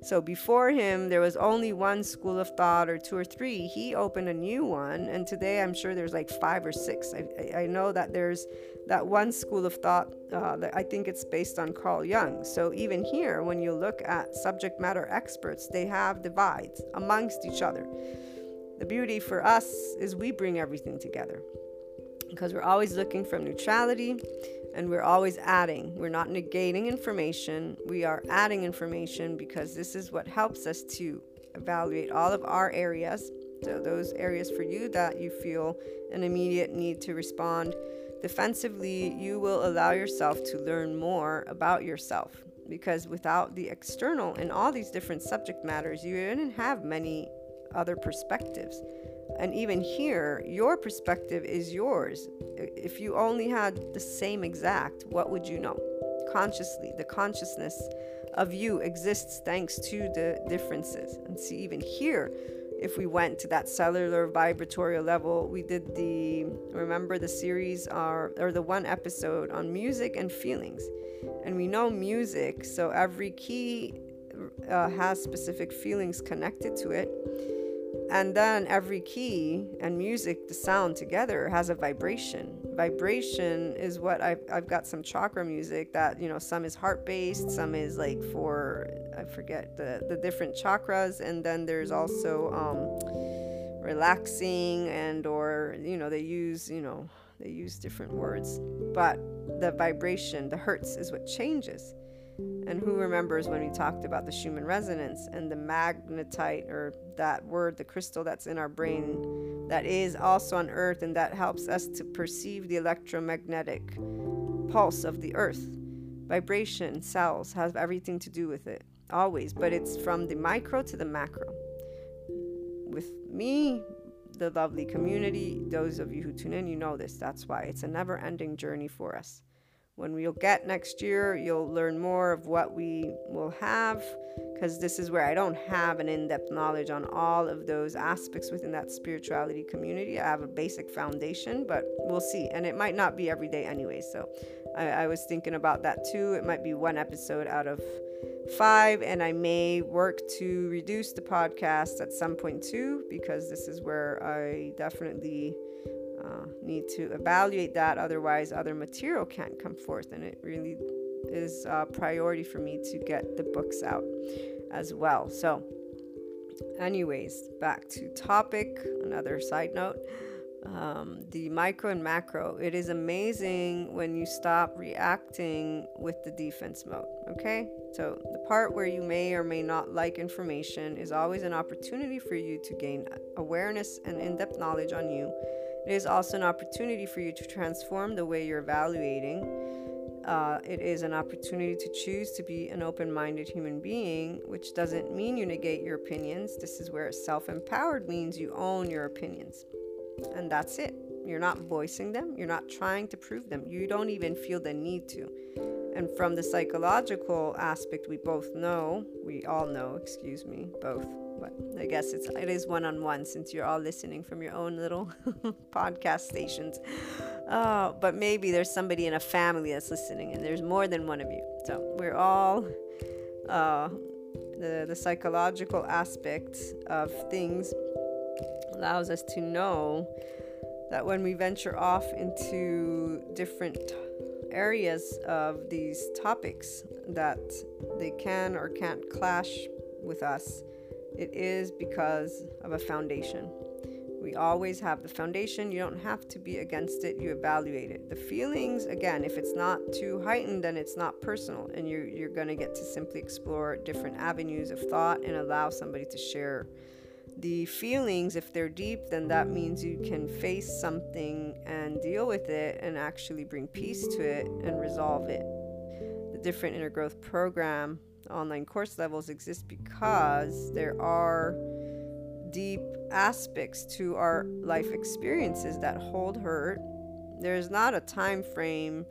So before him, there was only one school of thought or two or three. He opened a new one, and today I'm sure there's like five or six. I, I know that there's that one school of thought, uh, that I think it's based on Carl Jung. So even here, when you look at subject matter experts, they have divides amongst each other. The beauty for us is we bring everything together because we're always looking from neutrality and we're always adding. We're not negating information, we are adding information because this is what helps us to evaluate all of our areas. So, those areas for you that you feel an immediate need to respond defensively, you will allow yourself to learn more about yourself. because without the external and all these different subject matters, you didn't have many other perspectives. And even here, your perspective is yours. If you only had the same exact, what would you know? Consciously, the consciousness of you exists thanks to the differences. And see, even here, if we went to that cellular vibratory level, we did the remember the series or, or the one episode on music and feelings. And we know music, so every key uh, has specific feelings connected to it and then every key and music, the sound together has a vibration. Vibration is what I've, I've got some chakra music that, you know, some is heart based, some is like for, I forget the, the different chakras. And then there's also um, relaxing and, or, you know, they use, you know, they use different words. But the vibration, the hertz is what changes. And who remembers when we talked about the Schumann resonance and the magnetite or that word, the crystal that's in our brain that is also on earth and that helps us to perceive the electromagnetic pulse of the earth. Vibration, cells have everything to do with it, always, but it's from the micro to the macro. With me, the lovely community, those of you who tune in, you know this. That's why it's a never ending journey for us when we'll get next year, you'll learn more of what we will have because this is where I don't have an in depth knowledge on all of those aspects within that spirituality community. I have a basic foundation, but we'll see. And it might not be every day anyway. So I, I was thinking about that too. It might be one episode out of five, and I may work to reduce the podcast at some point too because this is where I definitely uh, need to evaluate that. Otherwise, other material can't come forth, and it really is a priority for me to get the books out as well. So, anyways, back to topic. Another side note. Um, the micro and macro. It is amazing when you stop reacting with the defense mode. Okay? So, the part where you may or may not like information is always an opportunity for you to gain awareness and in depth knowledge on you it is also an opportunity for you to transform the way you're evaluating. Uh, it is an opportunity to choose to be an open minded human being, which doesn't mean you negate your opinions. This is where self empowered means you own your opinions. And that's it. You're not voicing them, you're not trying to prove them, you don't even feel the need to. And from the psychological aspect, we both know, we all know, excuse me, both but I guess it's it is one on one since you're all listening from your own little podcast stations. Uh, but maybe there's somebody in a family that's listening, and there's more than one of you. So we're all uh, the the psychological aspect of things allows us to know that when we venture off into different areas of these topics that they can or can't clash with us it is because of a foundation. We always have the foundation. You don't have to be against it. You evaluate it. The feelings, again, if it's not too heightened, then it's not personal. And you're, you're going to get to simply explore different avenues of thought and allow somebody to share the feelings. If they're deep, then that means you can face something and deal with it and actually bring peace to it and resolve it. The different inner growth program online course levels exist because there are deep aspects to our life experiences that hold hurt. There's not a time frame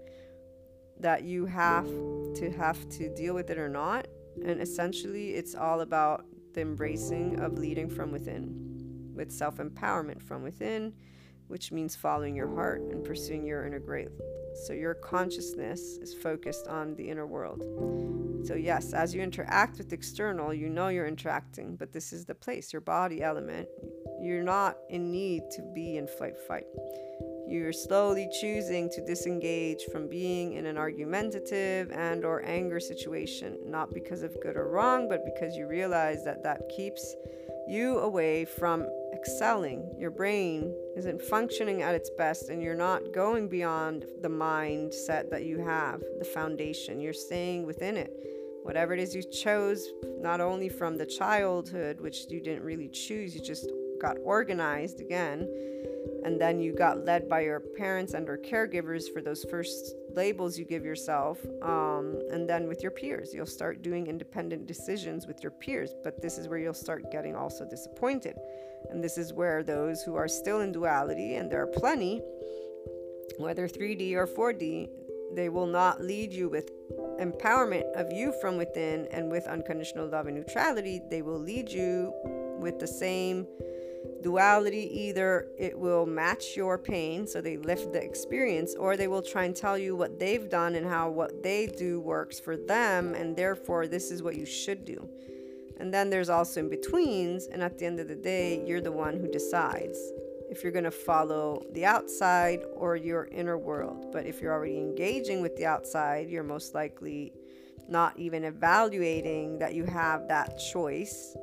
that you have to have to deal with it or not. And essentially, it's all about the embracing of leading from within, with self empowerment from within, which means following your heart and pursuing your inner growth. So your consciousness is focused on the inner world. So, yes, as you interact with external, you know you're interacting, but this is the place, your body element. You're not in need to be in flight fight. You're slowly choosing to disengage from being in an argumentative and or anger situation, not because of good or wrong, but because you realize that that keeps you away from excelling. Your brain isn't functioning at its best, and you're not going beyond the mindset that you have, the foundation. You're staying within it. Whatever it is you chose, not only from the childhood, which you didn't really choose, you just got organized again, and then you got led by your parents and or caregivers for those first labels you give yourself um, and then with your peers. You'll start doing independent decisions with your peers but this is where you'll start getting also disappointed. And this is where those who are still in duality and there are plenty whether 3d or 4d they will not lead you with empowerment of you from within and with unconditional love and neutrality. They will lead you with the same Duality either it will match your pain, so they lift the experience, or they will try and tell you what they've done and how what they do works for them, and therefore this is what you should do. And then there's also in betweens, and at the end of the day, you're the one who decides if you're going to follow the outside or your inner world. But if you're already engaging with the outside, you're most likely not even evaluating that you have that choice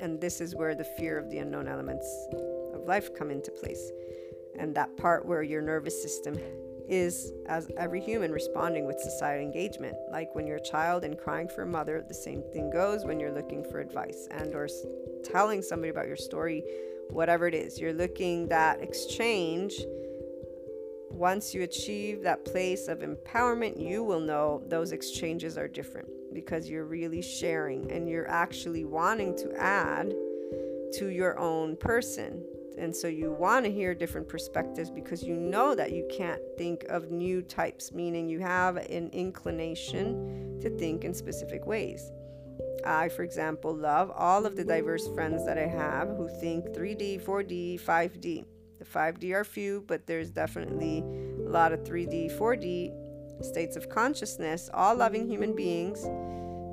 and this is where the fear of the unknown elements of life come into place. And that part where your nervous system is, as every human, responding with societal engagement. Like when you're a child and crying for a mother, the same thing goes when you're looking for advice and or telling somebody about your story, whatever it is. You're looking that exchange once you achieve that place of empowerment, you will know those exchanges are different because you're really sharing and you're actually wanting to add to your own person. And so you want to hear different perspectives because you know that you can't think of new types, meaning you have an inclination to think in specific ways. I, for example, love all of the diverse friends that I have who think 3D, 4D, 5D. The 5D are few, but there's definitely a lot of 3D, 4D states of consciousness, all loving human beings.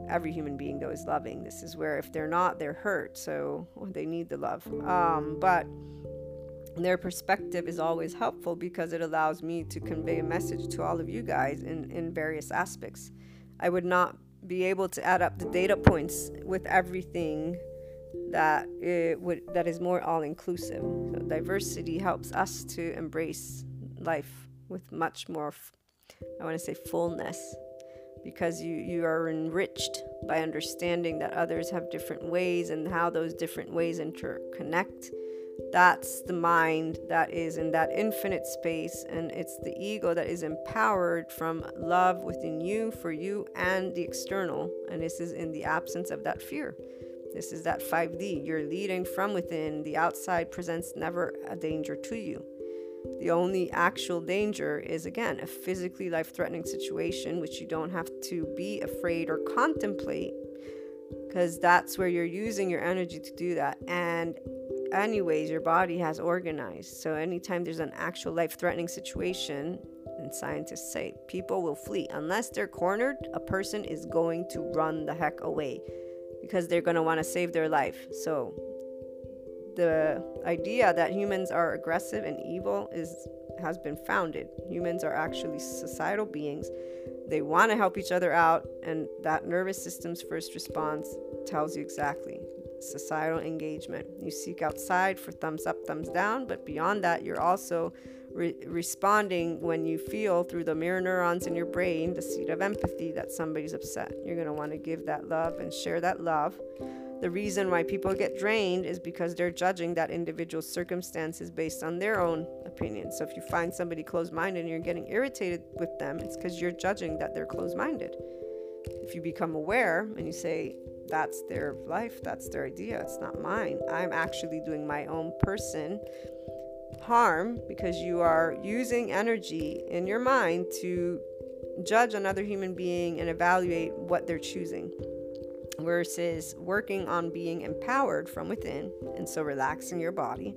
Every human being, though, is loving. This is where if they're not, they're hurt. So they need the love. Um, but their perspective is always helpful because it allows me to convey a message to all of you guys in, in various aspects. I would not be able to add up the data points with everything that it would that is more all inclusive. So diversity helps us to embrace life with much more I want to say fullness because you you are enriched by understanding that others have different ways and how those different ways interconnect. That's the mind that is in that infinite space, and it's the ego that is empowered from love within you, for you, and the external. And this is in the absence of that fear. This is that 5D. You're leading from within. The outside presents never a danger to you. The only actual danger is, again, a physically life threatening situation, which you don't have to be afraid or contemplate, because that's where you're using your energy to do that. And, anyways, your body has organized. So, anytime there's an actual life threatening situation, and scientists say people will flee. Unless they're cornered, a person is going to run the heck away because they're going to want to save their life. So, the idea that humans are aggressive and evil is has been founded. Humans are actually societal beings. They want to help each other out, and that nervous system's first response tells you exactly societal engagement. You seek outside for thumbs up, thumbs down, but beyond that, you're also re- responding when you feel through the mirror neurons in your brain the seed of empathy that somebody's upset. You're going to want to give that love and share that love. The reason why people get drained is because they're judging that individual circumstances based on their own opinion. So if you find somebody closed minded and you're getting irritated with them, it's because you're judging that they're closed minded. If you become aware and you say, that's their life, that's their idea, it's not mine, I'm actually doing my own person harm because you are using energy in your mind to judge another human being and evaluate what they're choosing versus working on being empowered from within and so relaxing your body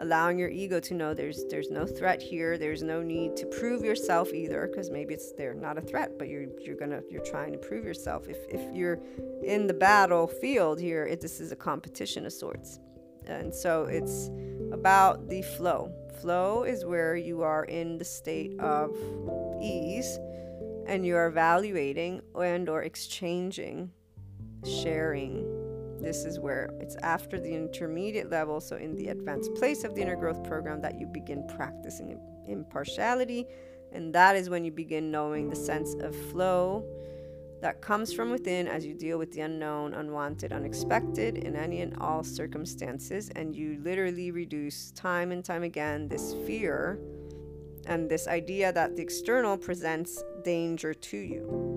allowing your ego to know there's there's no threat here there's no need to prove yourself either because maybe it's they're not a threat but you're you're gonna you're trying to prove yourself if if you're in the battlefield here it, this is a competition of sorts and so it's about the flow. Flow is where you are in the state of ease and you are evaluating and or exchanging, sharing. This is where it's after the intermediate level, so in the advanced place of the inner growth program that you begin practicing impartiality and that is when you begin knowing the sense of flow that comes from within as you deal with the unknown, unwanted, unexpected in any and all circumstances. And you literally reduce time and time again this fear and this idea that the external presents danger to you.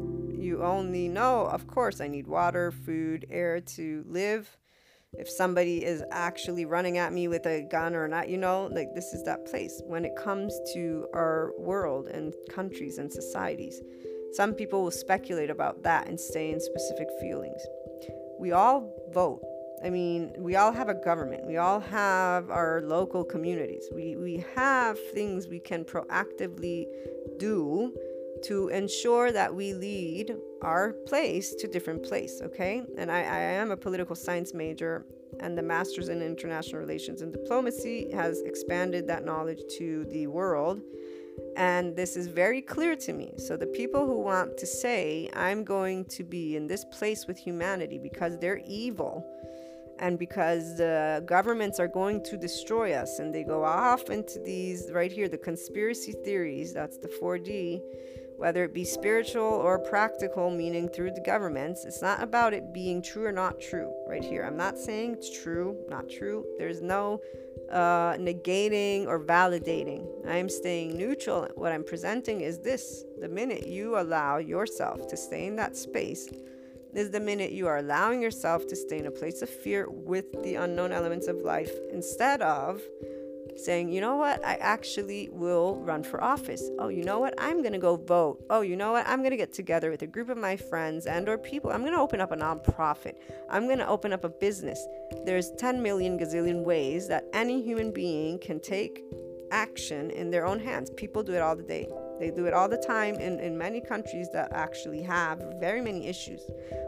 You only know, of course, I need water, food, air to live. If somebody is actually running at me with a gun or not, you know, like this is that place. When it comes to our world and countries and societies, some people will speculate about that and stay in specific feelings. We all vote. I mean, we all have a government. We all have our local communities. We, we have things we can proactively do to ensure that we lead our place to different place okay and I, I am a political science major and the master's in international relations and diplomacy has expanded that knowledge to the world and this is very clear to me. So, the people who want to say, I'm going to be in this place with humanity because they're evil and because the governments are going to destroy us, and they go off into these right here, the conspiracy theories that's the 4D, whether it be spiritual or practical, meaning through the governments. It's not about it being true or not true, right here. I'm not saying it's true, not true. There's no uh, negating or validating. I am staying neutral. What I'm presenting is this the minute you allow yourself to stay in that space, is the minute you are allowing yourself to stay in a place of fear with the unknown elements of life instead of saying, you know what, I actually will run for office. Oh, you know what, I'm gonna go vote. Oh, you know what, I'm gonna get together with a group of my friends and or people. I'm gonna open up a nonprofit. I'm gonna open up a business. There's 10 million gazillion ways that any human being can take action in their own hands. People do it all the day. They do it all the time in, in many countries that actually have very many issues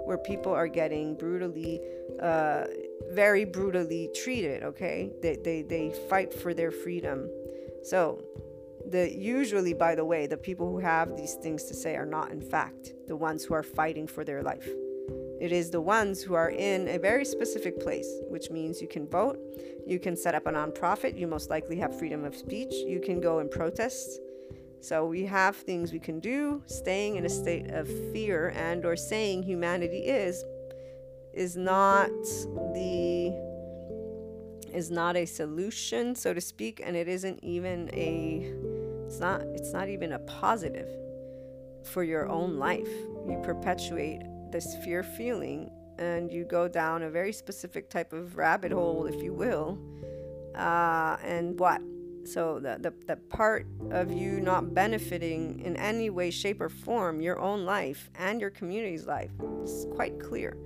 where people are getting brutally uh, very brutally treated okay? They, they they fight for their freedom. So the usually by the way the people who have these things to say are not in fact the ones who are fighting for their life. It is the ones who are in a very specific place which means you can vote you can set up a nonprofit you most likely have freedom of speech you can go and protest so we have things we can do staying in a state of fear and or saying humanity is is not the is not a solution so to speak and it isn't even a it's not it's not even a positive for your own life. You perpetuate this fear feeling and you go down a very specific type of rabbit hole if you will uh, and what so the, the, the part of you not benefiting in any way shape or form your own life and your community's life is quite clear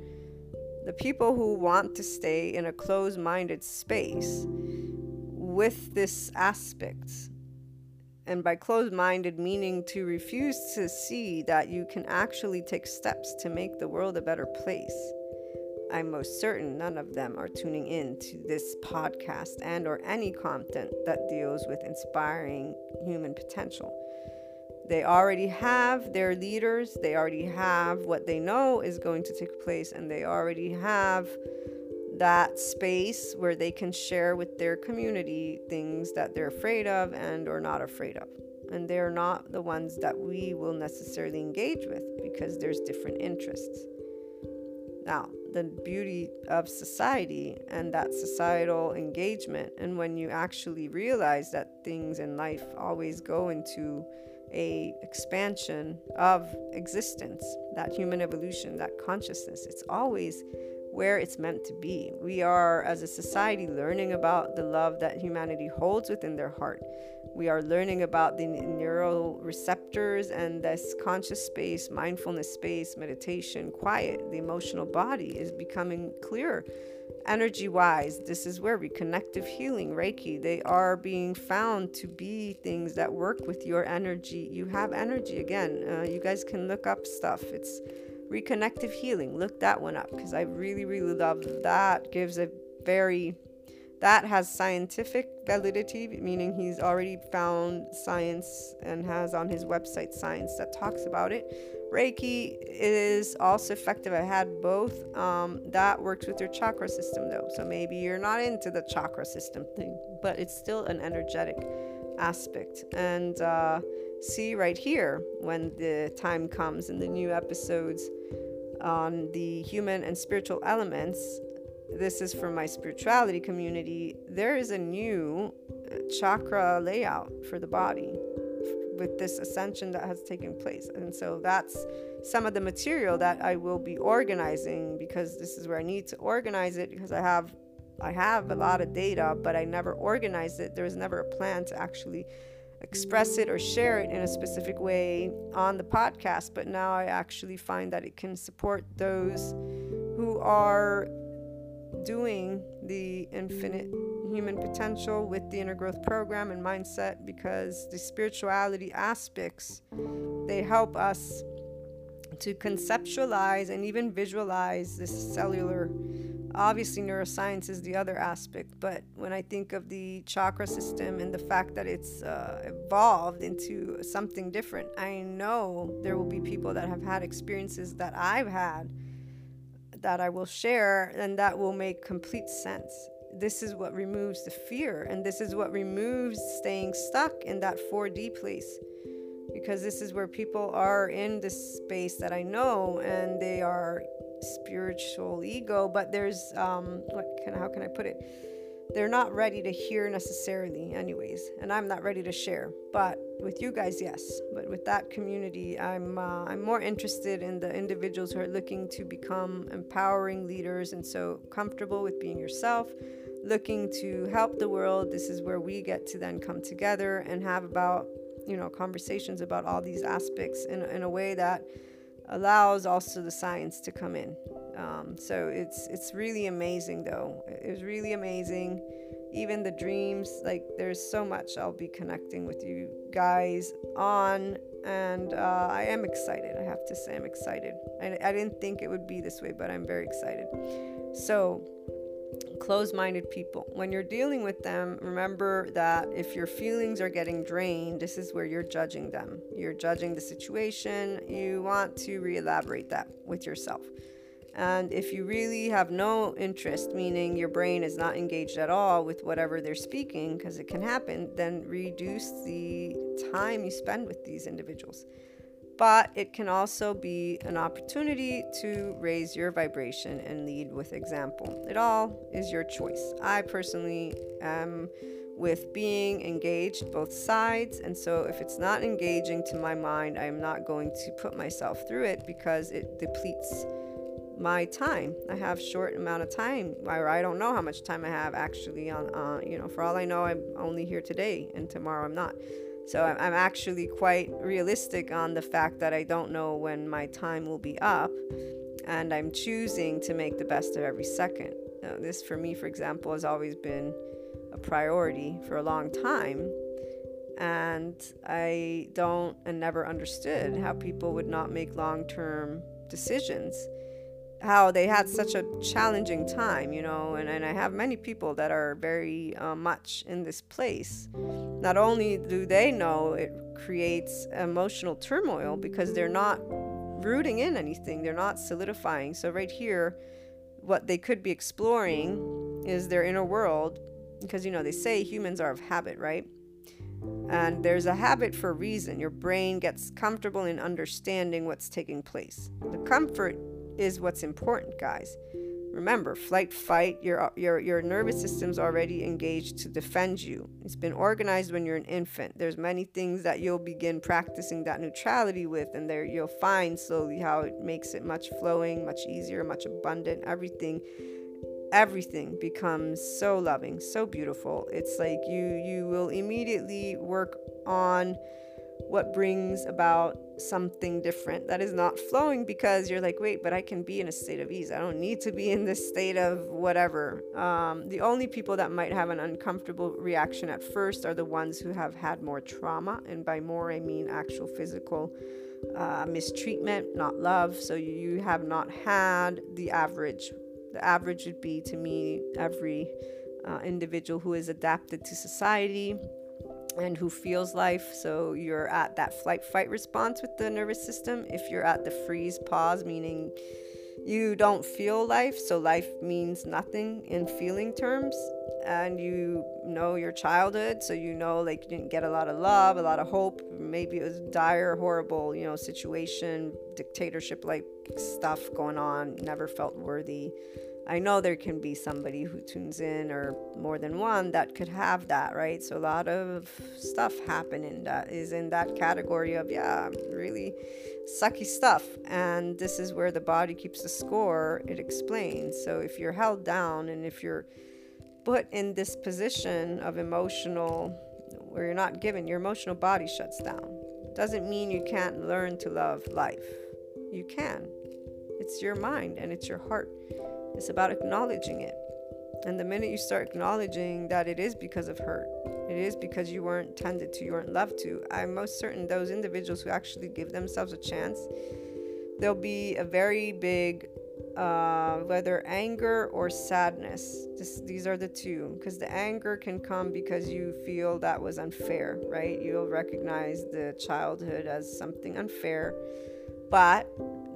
the people who want to stay in a closed minded space with this aspect. And by closed minded, meaning to refuse to see that you can actually take steps to make the world a better place. I'm most certain none of them are tuning in to this podcast and or any content that deals with inspiring human potential. They already have their leaders, they already have what they know is going to take place, and they already have that space where they can share with their community things that they're afraid of and or not afraid of and they're not the ones that we will necessarily engage with because there's different interests now the beauty of society and that societal engagement. And when you actually realize that things in life always go into a expansion of existence that human evolution that consciousness it's always where it's meant to be we are as a society learning about the love that humanity holds within their heart we are learning about the neural receptors and this conscious space mindfulness space meditation quiet the emotional body is becoming clearer energy wise, this is where reconnective healing, Reiki, they are being found to be things that work with your energy. You have energy again. Uh, you guys can look up stuff. It's reconnective healing. Look that one up because I really, really love that. Gives a very that has scientific validity, meaning he's already found science and has on his website science that talks about it. Reiki is also effective. I had both. Um, that works with your chakra system, though. So maybe you're not into the chakra system thing, but it's still an energetic aspect. And uh, see right here when the time comes in the new episodes on the human and spiritual elements. This is from my spirituality community. There is a new chakra layout for the body with this ascension that has taken place. And so that's some of the material that I will be organizing because this is where I need to organize it because I have I have a lot of data, but I never organized it. There was never a plan to actually express it or share it in a specific way on the podcast, but now I actually find that it can support those who are doing the infinite human potential with the inner growth program and mindset because the spirituality aspects they help us to conceptualize and even visualize this cellular obviously neuroscience is the other aspect but when i think of the chakra system and the fact that it's uh, evolved into something different i know there will be people that have had experiences that i've had that i will share and that will make complete sense. This is what removes the fear and this is what removes staying stuck in that 4d place because this is where people are in this space that i know and they are spiritual ego, but there's um, what can how can I put it? They're not ready to hear necessarily, anyways, and I'm not ready to share. But with you guys, yes. But with that community, I'm uh, I'm more interested in the individuals who are looking to become empowering leaders, and so comfortable with being yourself, looking to help the world. This is where we get to then come together and have about you know conversations about all these aspects in in a way that allows also the science to come in. Um, so it's it's really amazing though. It was really amazing. Even the dreams, like there's so much I'll be connecting with you guys on, and uh, I am excited. I have to say I'm excited. I, I didn't think it would be this way, but I'm very excited. So closed minded people. When you're dealing with them, remember that if your feelings are getting drained, this is where you're judging them. You're judging the situation. You want to re elaborate that with yourself. And if you really have no interest, meaning your brain is not engaged at all with whatever they're speaking, because it can happen, then reduce the time you spend with these individuals but it can also be an opportunity to raise your vibration and lead with example. It all is your choice. I personally am with being engaged both sides, and so if it's not engaging to my mind, I am not going to put myself through it because it depletes my time. I have short amount of time, I don't know how much time I have actually on. Uh, you know, for all I know, I'm only here today, and tomorrow I'm not. So I'm actually quite realistic on the fact that I don't know when my time will be up, and I'm choosing to make the best of every second. Now, this, for me, for example, has always been a priority for a long time. And I don't and never understood how people would not make long term decisions how they had such a challenging time, you know, and, and I have many people that are very uh, much in this place. Not only do they know it creates emotional turmoil because they're not rooting in anything, they're not solidifying. So, right here, what they could be exploring is their inner world because, you know, they say humans are of habit, right? And there's a habit for a reason. Your brain gets comfortable in understanding what's taking place. The comfort is what's important, guys. Remember, flight, fight, your, your, your nervous system's already engaged to defend you. It's been organized when you're an infant. There's many things that you'll begin practicing that neutrality with, and there you'll find slowly how it makes it much flowing, much easier, much abundant. Everything, everything becomes so loving, so beautiful. It's like you you will immediately work on what brings about something different that is not flowing because you're like, wait, but I can be in a state of ease. I don't need to be in this state of whatever. Um, the only people that might have an uncomfortable reaction at first are the ones who have had more trauma. And by more, I mean actual physical uh, mistreatment, not love. So you have not had the average. The average would be to me every uh, individual who is adapted to society and who feels life. So you're at that flight fight response with the nervous system. If you're at the freeze pause, meaning you don't feel life, so life means nothing in feeling terms. And you know your childhood, so you know like you didn't get a lot of love, a lot of hope. Maybe it was dire, horrible, you know, situation, dictatorship like stuff going on, never felt worthy. I know there can be somebody who tunes in or more than one that could have that, right? So a lot of stuff happening that is in that category of, yeah, really sucky stuff. And this is where the body keeps the score, it explains. So if you're held down and if you're put in this position of emotional, where you're not given, your emotional body shuts down. Doesn't mean you can't learn to love life. You can. It's your mind and it's your heart it's about acknowledging it. And the minute you start acknowledging that it is because of hurt, it is because you weren't tended to, you weren't loved to, I'm most certain those individuals who actually give themselves a chance, there'll be a very big, uh, whether anger or sadness. This, these are the two. Because the anger can come because you feel that was unfair, right? You'll recognize the childhood as something unfair. But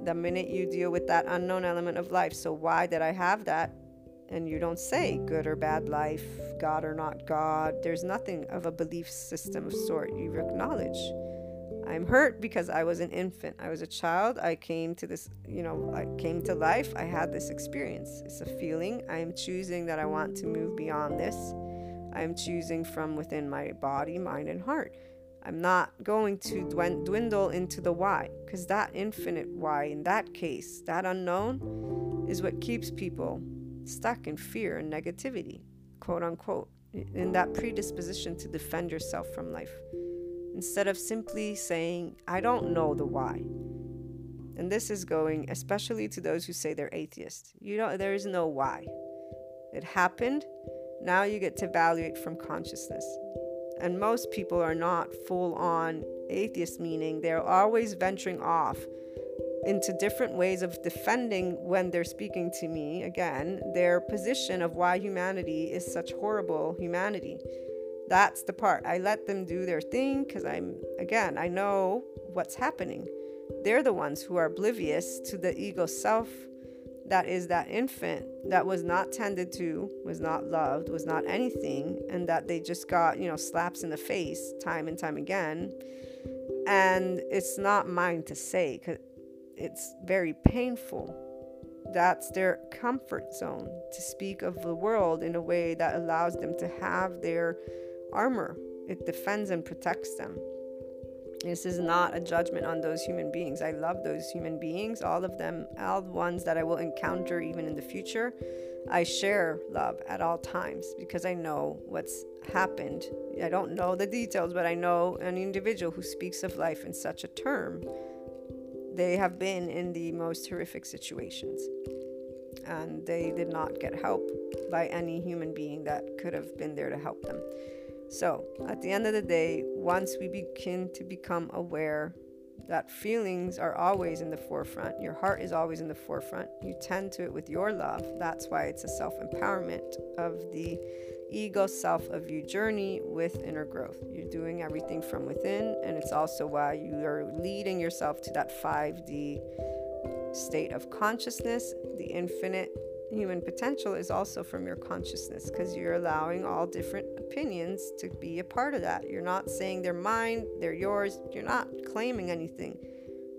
the minute you deal with that unknown element of life. So, why did I have that? And you don't say good or bad life, God or not God. There's nothing of a belief system of sort. You acknowledge. I'm hurt because I was an infant. I was a child. I came to this, you know, I came to life. I had this experience. It's a feeling. I am choosing that I want to move beyond this. I am choosing from within my body, mind, and heart. I'm not going to dwindle into the why, because that infinite why, in that case, that unknown, is what keeps people stuck in fear and negativity, quote unquote, in that predisposition to defend yourself from life, instead of simply saying, I don't know the why. And this is going especially to those who say they're atheists. You know, there is no why. It happened. Now you get to evaluate from consciousness. And most people are not full on atheist, meaning. They're always venturing off into different ways of defending when they're speaking to me. Again their position of why humanity is such horrible humanity. That's the part. I let them do their thing because i'm again i know what's happening. They're the ones who are oblivious to the ego self that is that infant that was not tended to, was not loved, was not anything, and that they just got, you know, slaps in the face time and time again. And it's not mine to say because it's very painful. That's their comfort zone to speak of the world in a way that allows them to have their armor. It defends and protects them. This is not a judgment on those human beings. I love those human beings, all of them, all the ones that I will encounter even in the future. I share love at all times because I know what's happened. I don't know the details, but I know an individual who speaks of life in such a term. They have been in the most horrific situations and they did not get help by any human being that could have been there to help them. So, at the end of the day, once we begin to become aware that feelings are always in the forefront, your heart is always in the forefront, you tend to it with your love. That's why it's a self empowerment of the ego self of you journey with inner growth. You're doing everything from within, and it's also why you are leading yourself to that 5D state of consciousness, the infinite human potential is also from your consciousness because you're allowing all different opinions to be a part of that. You're not saying they're mine, they're yours, you're not claiming anything.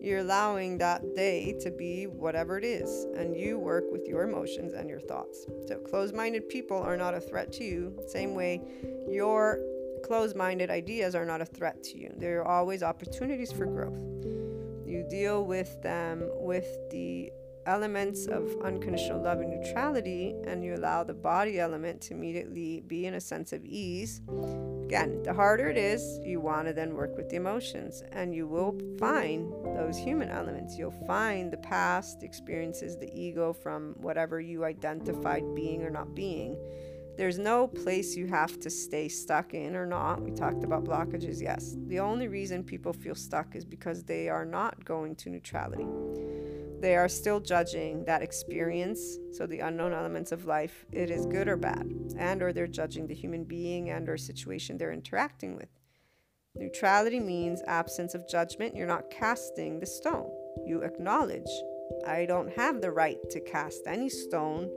You're allowing that day to be whatever it is, and you work with your emotions and your thoughts. So, closed minded people are not a threat to you, same way your closed minded ideas are not a threat to you. There are always opportunities for growth. You deal with them with the elements of unconditional love and neutrality, and you allow the body element to immediately be in a sense of ease, again, the harder it is, you want to then work with the emotions, and you will find those human elements. You'll find the past experiences, the ego from whatever you identified being or not being. There's no place you have to stay stuck in or not. We talked about blockages, yes. The only reason people feel stuck is because they are not going to neutrality they are still judging that experience so the unknown elements of life it is good or bad and or they're judging the human being and or situation they're interacting with neutrality means absence of judgment you're not casting the stone you acknowledge I don't have the right to cast any stone.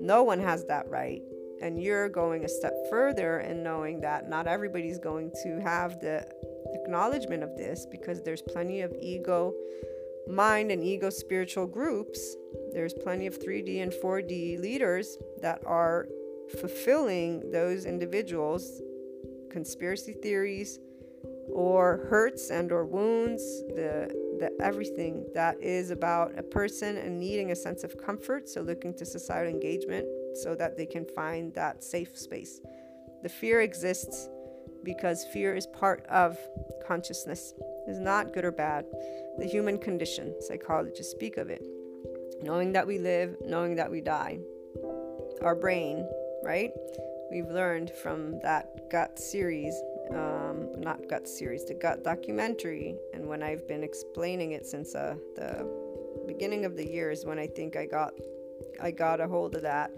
No one has that right. And you're going a step further in knowing that not everybody's going to have the acknowledgement of this because there's plenty of ego mind and ego spiritual groups. There's plenty of 3D and 4D leaders that are fulfilling those individuals conspiracy theories or hurts and or wounds the the everything that is about a person and needing a sense of comfort so looking to societal engagement so that they can find that safe space the fear exists because fear is part of consciousness. Is not good or bad. The human condition psychologists speak of it. Knowing that we live knowing that we die. Our brain right? We've learned from that gut series um, not gut series the gut documentary. And when i've been explaining it since uh, the beginning of the year is when i think i got i got a hold of that.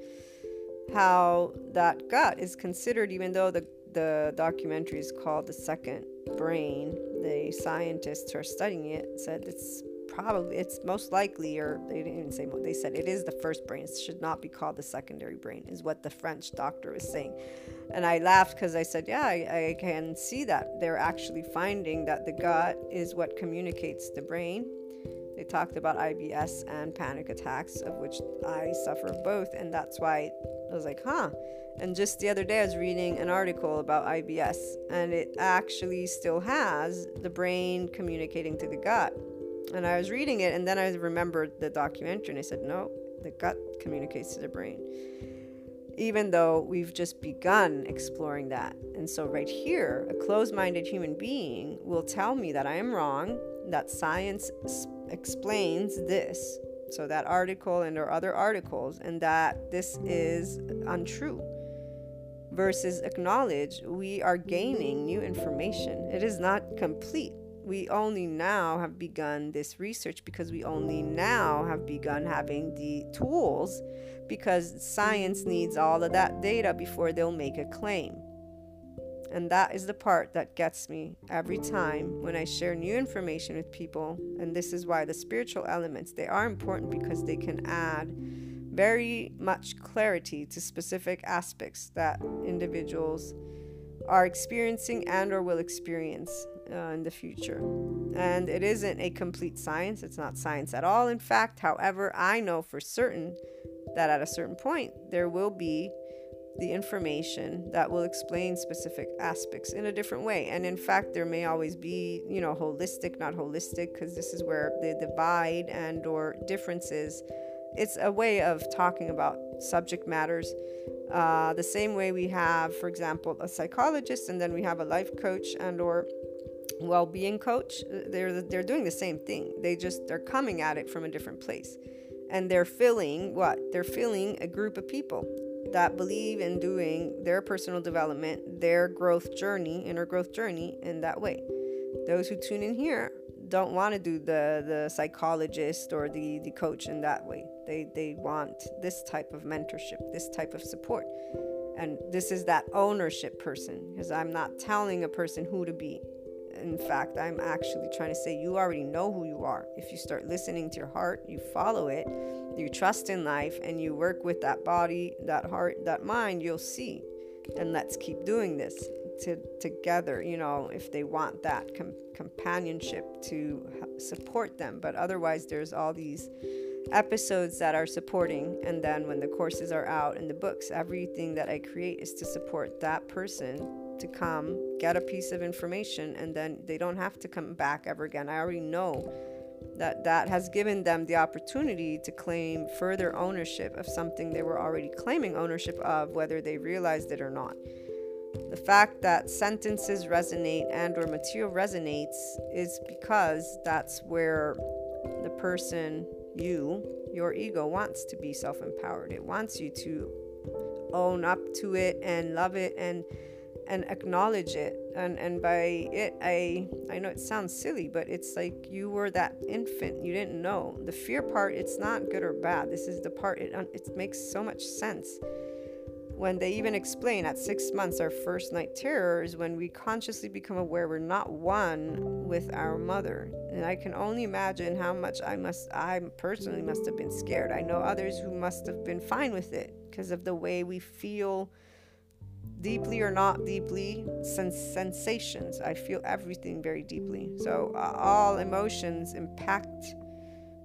How that gut is considered even though the the documentary is called the second brain. The scientists who are studying it said it's probably it's most likely or they didn't even say what they said it is the first brain. It should not be called the secondary brain is what the french doctor was saying. And i laughed because i said yeah I, I can see that they're actually finding that the gut is what communicates the brain. They talked about ibs and panic attacks of which i suffer both and that's why i was like huh and just the other day, I was reading an article about IBS, and it actually still has the brain communicating to the gut. And I was reading it, and then I remembered the documentary, and I said, no, the gut communicates to the brain. Even though we've just begun exploring that. And so, right here, a closed minded human being will tell me that I am wrong, that science explains this, so that article and or other articles, and that this is untrue versus acknowledge we are gaining new information. It is not complete we only now have begun this research because we only now have begun having the tools because science needs all of that data before they'll make a claim. And that is the part that gets me every time when I share new information with people. And this is why the spiritual elements they are important because they can add very much clarity to specific aspects that individuals are experiencing and or will experience uh, in the future. And it isn't a complete science, it's not science at all. In fact, however, I know for certain that at a certain point there will be the information that will explain specific aspects in a different way. And in fact, there may always be, you know, holistic, not holistic, because this is where the divide and or differences. It's a way of talking about subject matters uh, the same way we have, for example, a psychologist, and then we have a life coach and or well-being coach. They're they're doing the same thing. They just they're coming at it from a different place. And they're filling what? They're filling a group of people that believe in doing their personal development their growth journey inner growth journey in that way. Those who tune in here don't want to do the the psychologist or the the coach in that way they they want this type of mentorship this type of support and this is that ownership person because i'm not telling a person who to be in fact, I'm actually trying to say you already know who you are. If you start listening to your heart, you follow it, you trust in life, and you work with that body, that heart, that mind, you'll see. And let's keep doing this to, together, you know, if they want that com- companionship to support them. But otherwise, there's all these episodes that are supporting and then when the courses are out and the books everything that i create is to support that person to come, get a piece of information, and then they don't have to come back ever again. I already know that that has given them the opportunity to claim further ownership of something they were already claiming ownership of, whether they realized it or not. The fact that sentences resonate and or material resonates is because that's where the person, you, your ego wants to be self-empowered. It wants you to own up to it and love it and and acknowledge it. And and by it i i know it sounds silly but it's like you were that infant. You didn't know. The fear part it's not good or bad. This is the part it it makes so much sense when they even explain at six months our first night terror is when we consciously become aware we're not one with our mother. And i can only imagine how much i must i personally must have been scared. I know others who must have been fine with it because of the way we feel deeply or not deeply sens- sensations. I feel everything very deeply. So uh, all emotions impact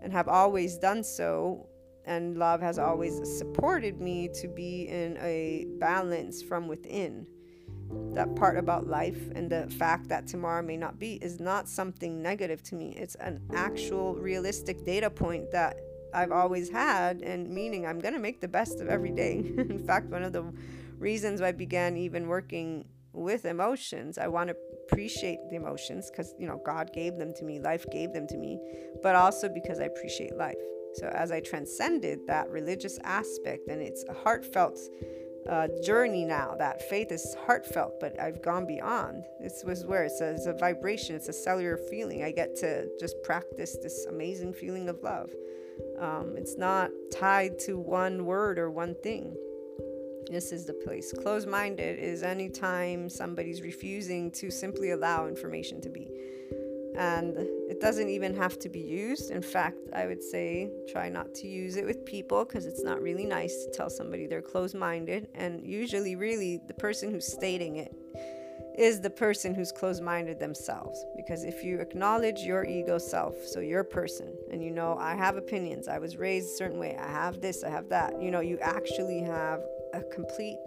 and have always done so and love has always supported me to be in a balance from within. That part about life and the fact that tomorrow may not be is not something negative to me. It's an actual realistic data point that I've always had and meaning I'm going to make the best of every day. In fact one of the reasons why I began even working with emotions I want to appreciate the emotions because you know God gave them to me life gave them to me but also because I appreciate life so as I transcended that religious aspect, and it's a heartfelt uh, journey now. That faith is heartfelt, but I've gone beyond. This was where it's a, it's a vibration, it's a cellular feeling. I get to just practice this amazing feeling of love. Um, it's not tied to one word or one thing. This is the place. Closed minded is anytime somebody's refusing to simply allow information to be and it doesn't even have to be used. In fact, I would say try not to use it with people because it's not really nice to tell somebody they're closed minded. And usually, really, the person who's stating it is the person who's closed minded themselves. Because if you acknowledge your ego self, so your person, and you know, I have opinions, I was raised a certain way, I have this, I have that, you know, you actually have a complete,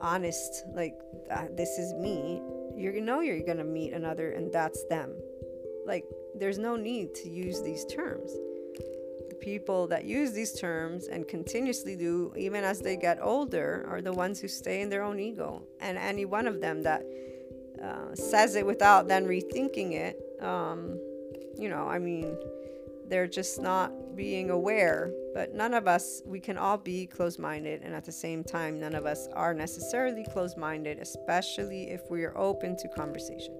honest, like, uh, this is me. You know, you're gonna meet another, and that's them like, there's no need to use these terms. The people that use these terms and continuously do, even as they get older, are the ones who stay in their own ego. And any one of them that uh, says it without then rethinking it, um, you know, I mean, they're just not being aware. But none of us, we can all be closed minded, and at the same time, none of us are necessarily closed minded, especially if we are open to conversation.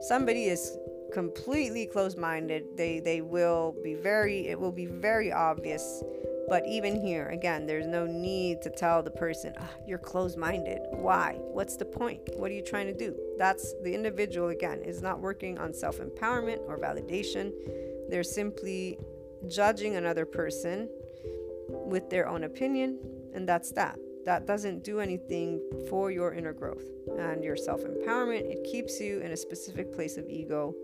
Somebody is completely closed-minded. They they will be very it will be very obvious. But even here again there's no need to tell the person oh, you're closed-minded. Why? What's the point? What are you trying to do? That's the individual again is not working on self-empowerment or validation. They're simply judging another person with their own opinion and that's that. That doesn't do anything for your inner growth and your self empowerment. It keeps you in a specific place of ego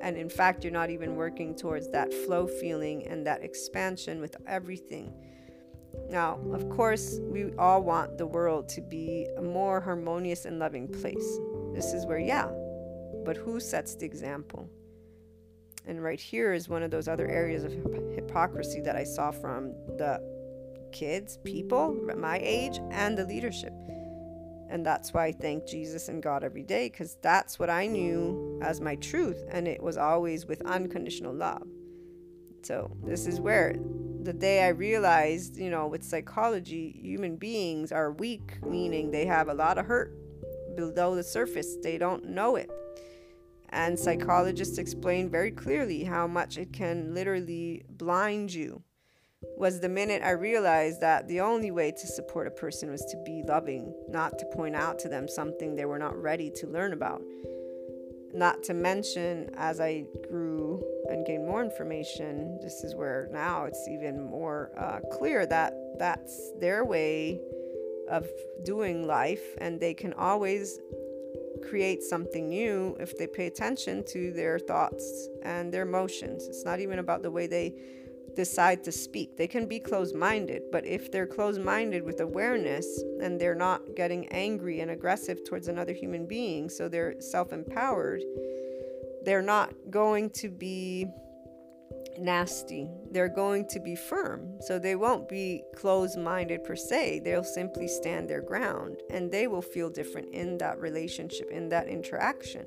and in fact, you're not even working towards that flow feeling and that expansion with everything. Now, of course, we all want the world to be a more harmonious and loving place. This is where, yeah, but who sets the example? And right here is one of those other areas of hypocrisy that I saw from the kids, people my age, and the leadership. And that's why I thank Jesus and God every day because that's what I knew as my truth. And it was always with unconditional love. So, this is where the day I realized, you know, with psychology, human beings are weak, meaning they have a lot of hurt below the surface. They don't know it. And psychologists explain very clearly how much it can literally blind you was the minute I realized that the only way to support a person was to be loving, not to point out to them something they were not ready to learn about. Not to mention, as I grew and gained more information, this is where now it's even more uh, clear that that's their way of doing life, and they can always create something new if they pay attention to their thoughts and their emotions. It's not even about the way they decide to speak. They can be closed minded, but if they're closed minded with awareness and they're not getting angry and aggressive towards another human being, so they're self empowered, they're not going to be nasty. They're going to be firm. So they won't be closed minded per se. They'll simply stand their ground and they will feel different in that relationship, in that interaction,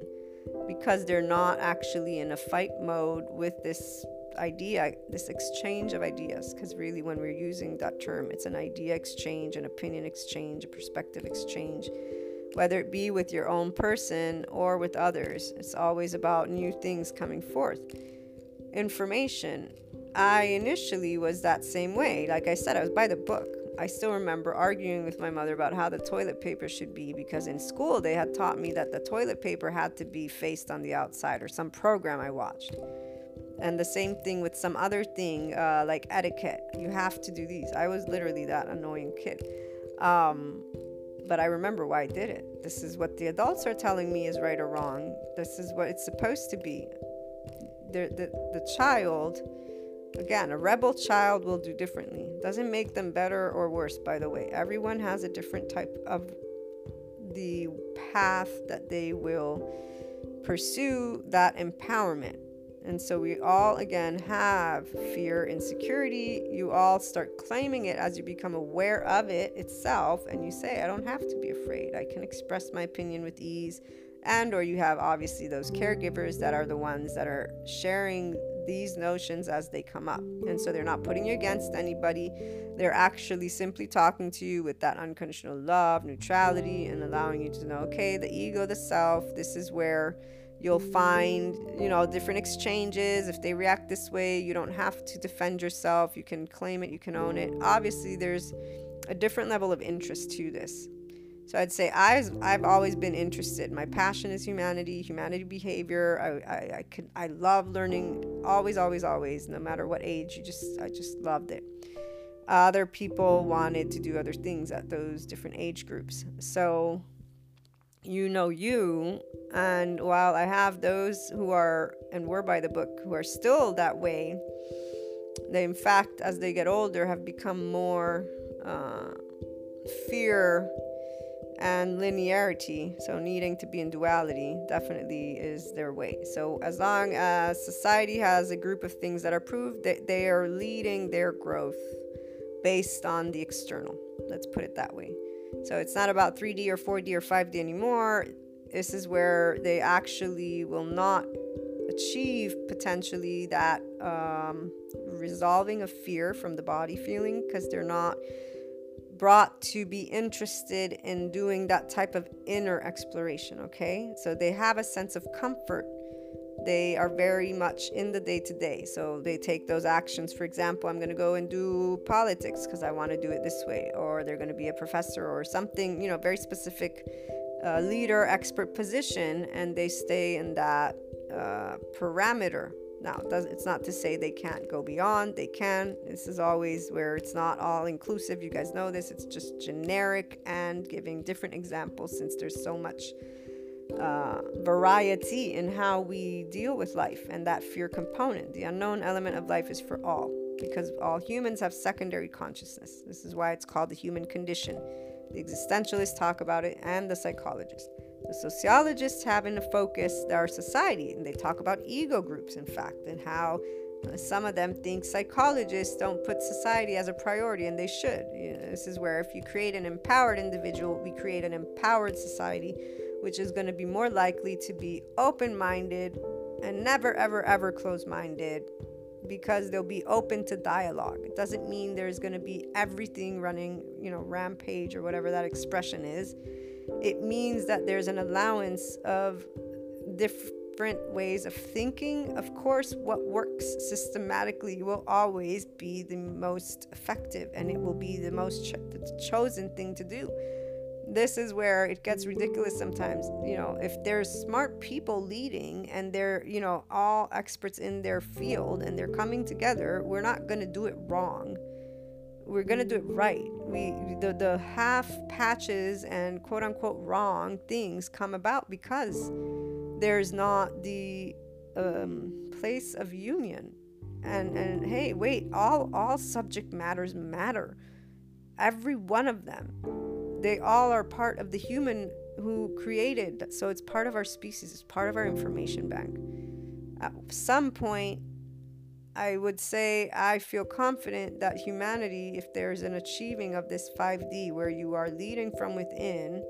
because they're not actually in a fight mode with this idea, this exchange of ideas, because really, when we're using that term, it's an idea exchange, an opinion exchange, a perspective exchange, whether it be with your own person or with others. It's always about new things coming forth. Information. I initially was that same way. Like I said, I was by the book. I still remember arguing with my mother about how the toilet paper should be because in school they had taught me that the toilet paper had to be faced on the outside or some program I watched. And the same thing with some other thing uh, like etiquette. You have to do these. I was literally that annoying kid. Um, but I remember why I did it. This is what the adults are telling me is right or wrong. This is what it's supposed to be. The, the, the child Again, a rebel child will do differently. Doesn't make them better or worse, by the way. Everyone has a different type of the path that they will pursue that empowerment. And so we all, again, have fear, insecurity. You all start claiming it as you become aware of it itself. And you say, I don't have to be afraid. I can express my opinion with ease. And, or you have obviously those caregivers that are the ones that are sharing these notions as they come up. And so they're not putting you against anybody. They're actually simply talking to you with that unconditional love, neutrality, and allowing you to know, okay, the ego, the self, this is where you'll find, you know, different exchanges. If they react this way, you don't have to defend yourself. You can claim it, you can own it. Obviously, there's a different level of interest to this. So I'd say I've, I've always been interested. My passion is humanity, humanity behavior. I, I, I could I love learning always, always, always, no matter what age. You just I just loved it. Other people wanted to do other things at those different age groups. So you know you and while I have those who are and were by the book who are still that way, they in fact as they get older have become more uh, fear and linearity, so needing to be in duality, definitely is their way. So, as long as society has a group of things that are proved, that they are leading their growth based on the external. Let's put it that way. So, it's not about 3D or 4D or 5D anymore. This is where they actually will not achieve potentially that um, resolving of fear from the body feeling because they're not brought to be interested in doing that type of inner exploration, okay? So they have a sense of comfort. They are very much in the day to day. So they take those actions. For example, I'm going to go and do politics because I want to do it this way, or they're going to be a professor or something, you know, very specific uh, leader, expert position, and they stay in that uh, parameter now, it's not to say they can't go beyond, they can. This is always where it's not all inclusive. You guys know this, it's just generic and giving different examples since there's so much uh, variety in how we deal with life and that fear component. The unknown element of life is for all because all humans have secondary consciousness. This is why it's called the human condition. The existentialists talk about it and the psychologists. The sociologists have in focus our society, and they talk about ego groups, in fact, and how uh, some of them think psychologists don't put society as a priority, and they should. You know, this is where if you create an empowered individual, we create an empowered society, which is going to be more likely to be open minded and never, ever, ever close minded because they'll be open to dialogue. It doesn't mean there's going to be everything running, you know, rampage or whatever that expression is it means that there's an allowance of different ways of thinking. Of course, what works systematically will always be the most effective and it will be the most the chosen thing to do. This is where it gets ridiculous sometimes. You know, if there's smart people leading and they're, you know, all experts in their field and they're coming together, we're not going to do it wrong we're gonna do it right. We the the half patches and quote unquote wrong things come about because there's not the um, place of union. And and hey, wait, all all subject matters matter. Every one of them. They all are part of the human who created. So it's part of our species. It's part of our information bank. At some point, I would say I feel confident that humanity, if there's an achieving of this 5D where you are leading from within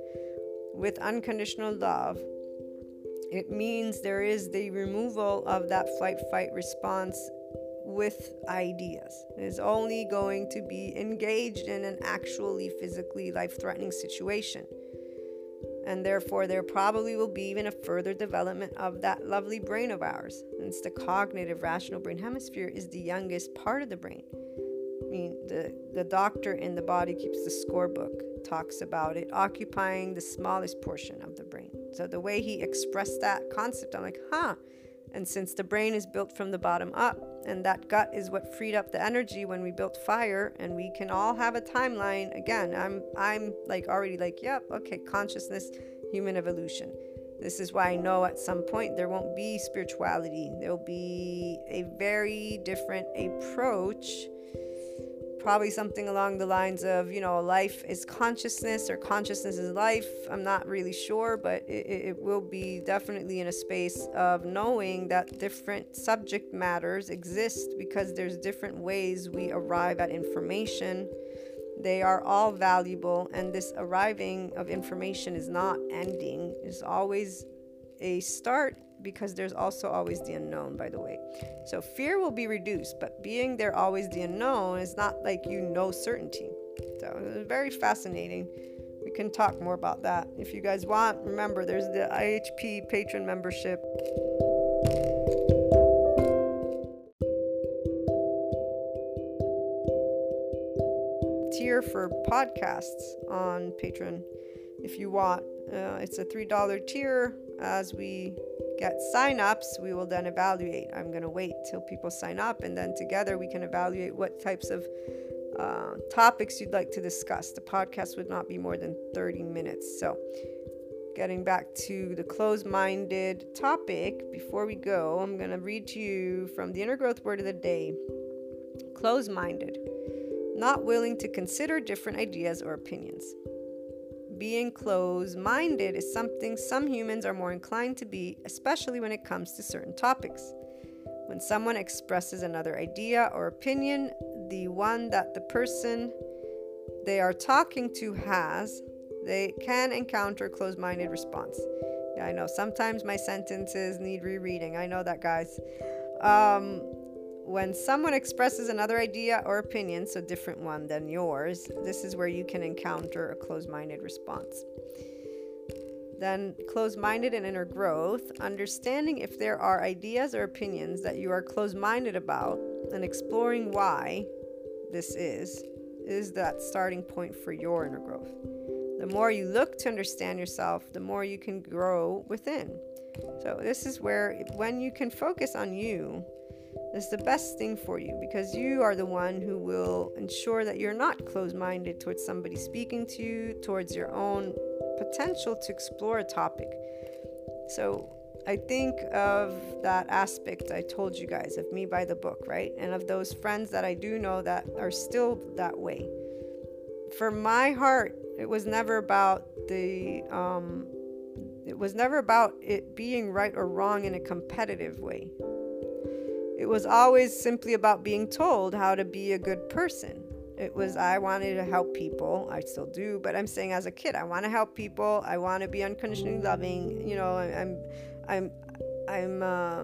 with unconditional love, it means there is the removal of that flight fight response with ideas. Is only going to be engaged in an actually physically life threatening situation and therefore there probably will be even a further development of that lovely brain of ours. Since the cognitive rational brain hemisphere is the youngest part of the brain, I mean, the, the doctor in the body keeps the scorebook, talks about it occupying the smallest portion of the brain. So the way he expressed that concept, I'm like, huh. And since the brain is built from the bottom up, and that gut is what freed up the energy when we built fire, and we can all have a timeline. Again, I'm I'm like already like, yep, okay, consciousness, human evolution. This is why I know at some point there won't be spirituality. There'll be a very different approach probably something along the lines of, you know, life is consciousness or consciousness is life. I'm not really sure, but it, it will be definitely in a space of knowing that different subject matters exist because there's different ways we arrive at information. They are all valuable, and this arriving of information is not ending, it's always a start because there's also always the unknown, by the way. So fear will be reduced, but being there always the unknown is not like you know certainty. So very fascinating. We can talk more about that. If you guys want, remember there's the IHP patron membership. Tier for podcasts on Patreon if you want. Uh, it's a $3 tier as we get sign-ups, we will then evaluate. I'm going to wait till people sign up, and then together we can evaluate what types of uh, topics you'd like to discuss. The podcast would not be more than 30 minutes. So, getting back to the closed minded topic, before we go, I'm going to read to you from the inner growth word of the day closed minded, not willing to consider different ideas or opinions being closed minded is something some humans are more inclined to be, especially when it comes to certain topics. When someone expresses another idea or opinion, the one that the person they are talking to has, they can encounter closed minded response. Yeah, I know sometimes my sentences need rereading. I know that, guys. Um, when someone expresses another idea or opinion, so different one than yours, this is where you can encounter a closed minded response. Then, closed minded and inner growth, understanding if there are ideas or opinions that you are closed minded about and exploring why this is, is that starting point for your inner growth. The more you look to understand yourself, the more you can grow within. So, this is where when you can focus on you, is the best thing for you because you are the one who will ensure that you're not closed minded towards somebody speaking to you, towards your own potential to explore a topic. So, I think of that aspect I told you guys of me by the book, right? And of those friends that I do know that are still that way. For my heart, it was never about the um, it was never about it being right or wrong in a competitive way. It was always simply about being told how to be a good person. It was, I wanted to help people. I still do, but I'm saying as a kid, I want to help people. I want to be unconditionally loving. You know, I'm, I'm, I'm, uh,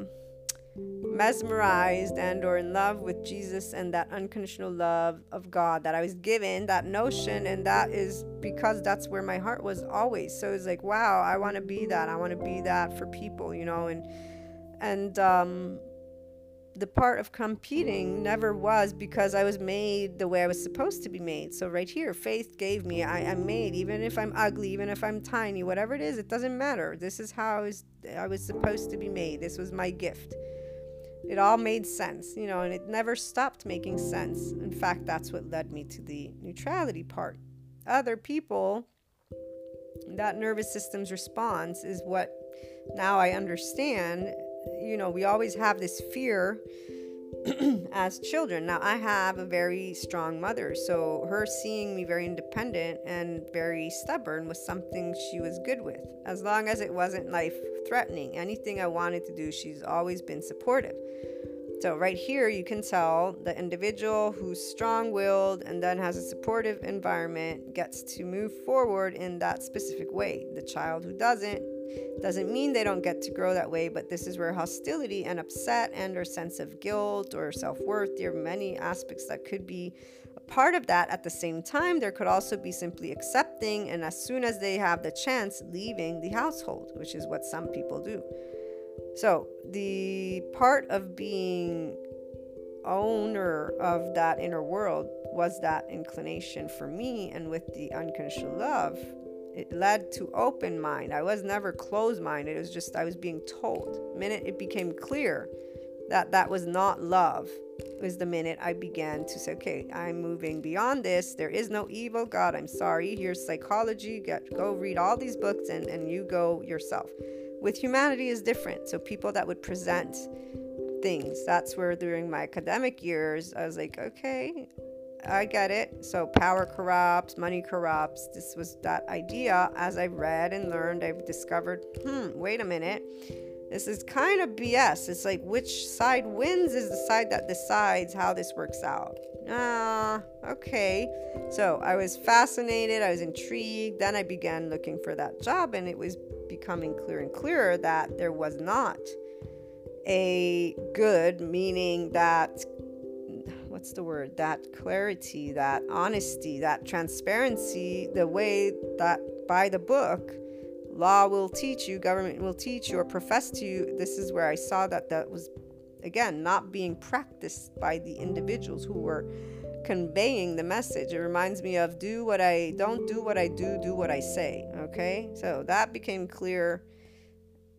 mesmerized and or in love with Jesus and that unconditional love of God that I was given that notion and that is because that's where my heart was always so it's like wow I want to be that I want to be that for people you know and and um the part of competing never was because I was made the way I was supposed to be made. So right here, faith gave me I am made, even if I'm ugly, even if I'm tiny, whatever it is, it doesn't matter. This is how I was, I was supposed to be made. This was my gift. It all made sense, you know, and it never stopped making sense. In fact, that's what led me to the neutrality part. Other people, that nervous system's response is what now I understand you know, we always have this fear as children. Now, I have a very strong mother, so her seeing me very independent and very stubborn was something she was good with. As long as it wasn't life threatening, anything I wanted to do, she's always been supportive. So, right here, you can tell the individual who's strong willed and then has a supportive environment gets to move forward in that specific way. The child who doesn't doesn't mean they don't get to grow that way, but this is where hostility and upset and or sense of guilt or self-worth, there are many aspects that could be a part of that. At the same time, there could also be simply accepting and as soon as they have the chance, leaving the household, which is what some people do. So, the part of being owner of that inner world was that inclination for me. And with the unconditional love, it led to open mind. I was never closed minded. It was just I was being told. The minute it became clear that that was not love was the minute I began to say, okay, I'm moving beyond this. There is no evil. God, I'm sorry. Here's psychology. Get, go read all these books and, and you go yourself. With humanity is different. So people that would present things, that's where during my academic years, I was like, okay, I get it. So power corrupts, money corrupts. This was that idea. As I read and learned, I've discovered, hmm, wait a minute. This is kind of BS. It's like which side wins is the side that decides how this works out. Ah, okay. So I was fascinated, I was intrigued. Then I began looking for that job, and it was becoming clearer and clearer that there was not a good, meaning that what's the word? That clarity, that honesty, that transparency, the way that by the book, law will teach you, government will teach you, or profess to you. This is where I saw that that was, again, not being practiced by the individuals who were conveying the message. It reminds me of do what I don't do what I do, do what I say. Okay, so that became clear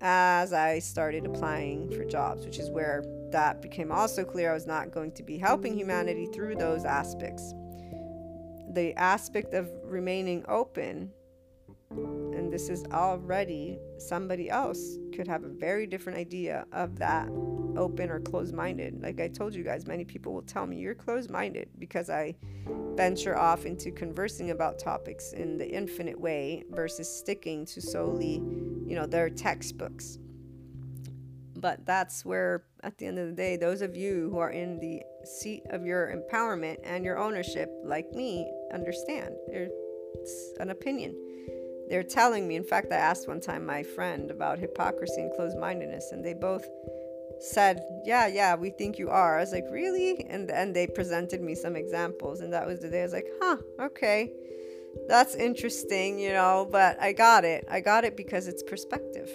as I started applying for jobs, which is where that became also clear I was not going to be helping humanity through those aspects. The aspect of remaining open, and this is already somebody else could have a very different idea of that open or closed minded. Like I told you guys, many people will tell me you're closed minded because I venture off into conversing about topics in the infinite way versus sticking to solely, you know, their textbooks. But that's where, at the end of the day, those of you who are in the seat of your empowerment and your ownership, like me, understand. It's an opinion. They're telling me, in fact, I asked one time my friend about hypocrisy and closed mindedness, and they both said, Yeah, yeah, we think you are. I was like, Really? And then they presented me some examples, and that was the day I was like, Huh, okay. That's interesting, you know, but I got it. I got it because it's perspective.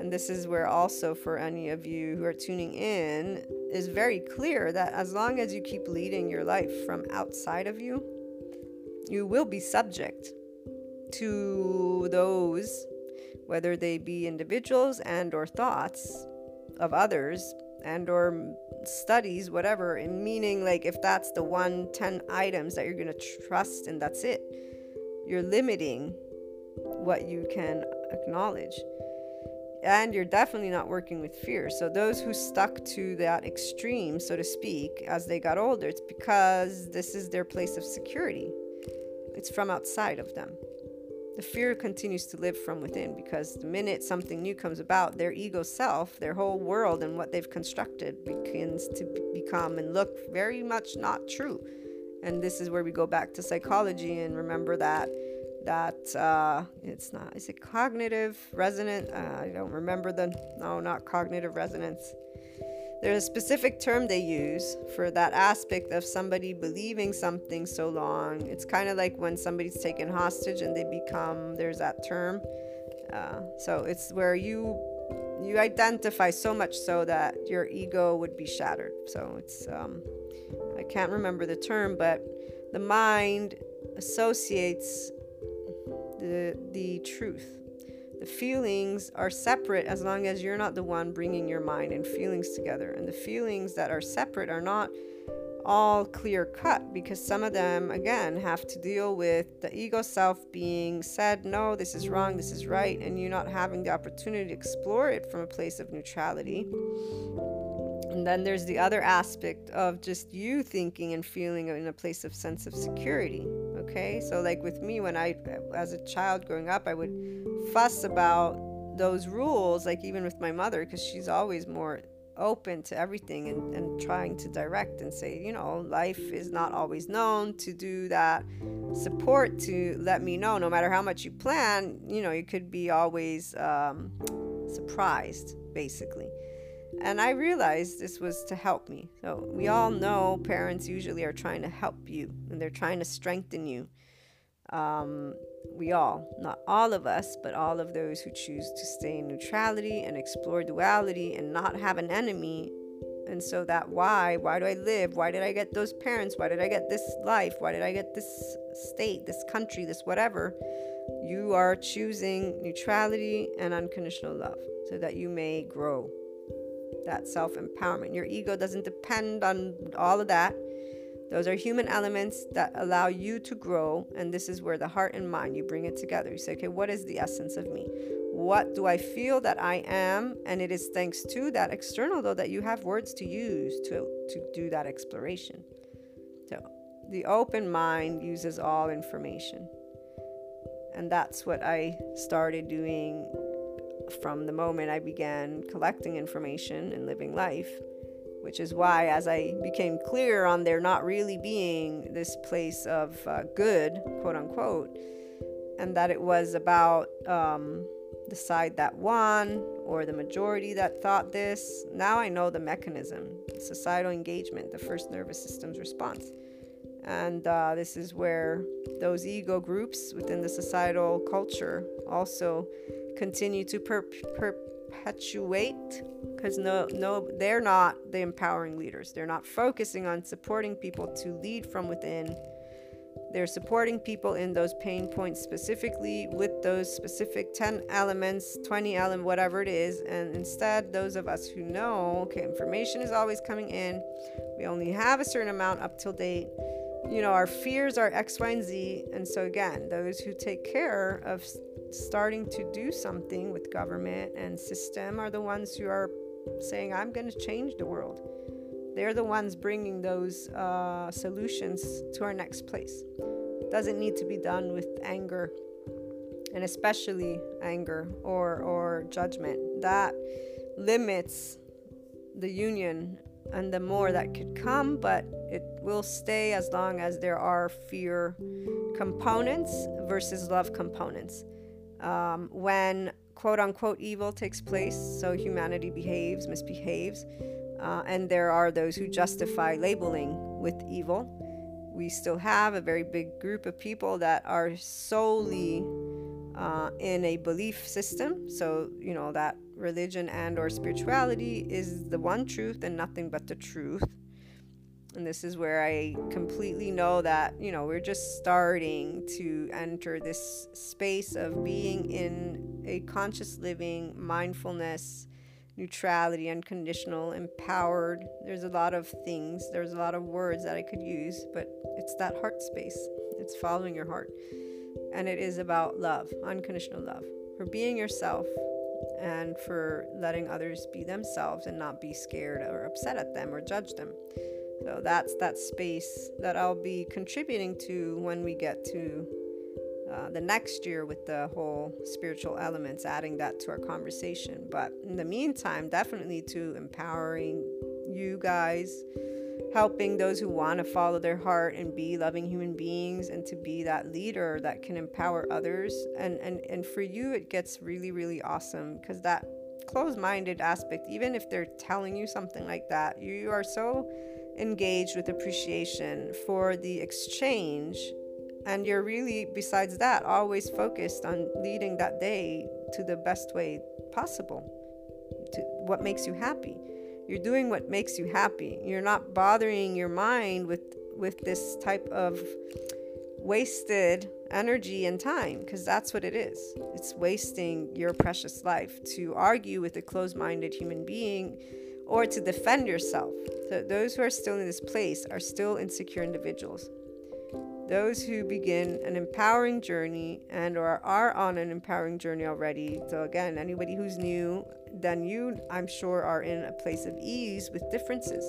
And this is where also for any of you who are tuning in is very clear that as long as you keep leading your life from outside of you, you will be subject to those whether they be individuals and or thoughts of others and or studies whatever in meaning like if that's the one 10 items that you're going to trust and that's it you're limiting what you can acknowledge and you're definitely not working with fear. So those who stuck to that extreme, so to speak, as they got older, it's because this is their place of security. It's from outside of them. The fear continues to live from within because the minute something new comes about, their ego self, their whole world, and what they've constructed begins to become and look very much not true. And this is where we go back to psychology and remember that that uh, it's not is it cognitive resonant uh, i don't remember the no not cognitive resonance. There's a specific term they use for that aspect of somebody believing something so long. It's kind of like when somebody's taken hostage and they become there's that term. Uh, so it's where you you identify so much so that your ego would be shattered. So it's um, i can't remember the term but the mind associates the, the truth. The feelings are separate as long as you're not the one bringing your mind and feelings together. And the feelings that are separate are not all clear cut because some of them, again, have to deal with the ego self being said, no, this is wrong, this is right, and you not having the opportunity to explore it from a place of neutrality. And then there's the other aspect of just you thinking and feeling in a place of sense of security. Okay, so like with me, when I, as a child growing up, I would fuss about those rules, like even with my mother, because she's always more open to everything and, and trying to direct and say, you know, life is not always known to do that support to let me know, no matter how much you plan, you know, you could be always um, surprised, basically. And I realized this was to help me. So we all know parents usually are trying to help you and they're trying to strengthen you. Um, we all, not all of us, but all of those who choose to stay in neutrality and explore duality and not have an enemy And so that why, why do I live? Why did I get those parents? Why did I get this life? Why did I get this state, this country, this whatever? You are choosing neutrality and unconditional love so that you may grow that self empowerment. Your ego doesn't depend on all of that. Those are human elements that allow you to grow. And this is where the heart and mind, you bring it together. You say, okay, what is the essence of me? What do I feel that I am? And it is thanks to that external, though, that you have words to use to, to do that exploration. So the open mind uses all information. And that's what I started doing from the moment I began collecting information and living life which is why, as I became clear on there not really being this place of uh, good, quote unquote, and that it was about um, the side that won or the majority that thought this, now I know the mechanism societal engagement, the first nervous system's response. And uh, this is where those ego groups within the societal culture also continue to per- perpetuate because no no they're not the empowering leaders. They're not focusing on supporting people to lead from within. They're supporting people in those pain points specifically with those specific 10 elements 20 element whatever it is and instead those of us who know okay information is always coming in. We only have a certain amount up till date you know our fears are x y and z and so again those who take care of starting to do something with government and system are the ones who are saying, I'm going to change the world. They're the ones bringing those uh, solutions to our next place. Doesn't need to be done with anger, and especially anger or, or judgment. That limits the union and the more that could come, but it will stay as long as there are fear components versus love components um, when quote unquote evil takes place, so humanity behaves, misbehaves, uh, and there are those who justify labeling with evil. We still have a very big group of people that are solely uh, in a belief system. So you know that religion and or spirituality is the one truth and nothing but the truth and this is where I completely know that, you know, we're just starting to enter this space of being in a conscious living, mindfulness, neutrality, unconditional, empowered. There's a lot of things, there's a lot of words that I could use, but it's that heart space. It's following your heart. And it is about love, unconditional love, for being yourself and for letting others be themselves and not be scared or upset at them or judge them. So that's that space that I'll be contributing to when we get to uh, the next year with the whole spiritual elements, adding that to our conversation. But in the meantime, definitely to empowering you guys, helping those who want to follow their heart and be loving human beings and to be that leader that can empower others. And and, and for you, it gets really, really awesome because that closed minded aspect, even if they're telling you something like that, you are so engaged with appreciation for the exchange and you're really besides that always focused on leading that day to the best way possible to what makes you happy you're doing what makes you happy you're not bothering your mind with with this type of wasted energy and time because that's what it is it's wasting your precious life to argue with a closed-minded human being or to defend yourself. So those who are still in this place are still insecure individuals. Those who begin an empowering journey and or are on an empowering journey already. So again, anybody who's new, then you I'm sure are in a place of ease with differences.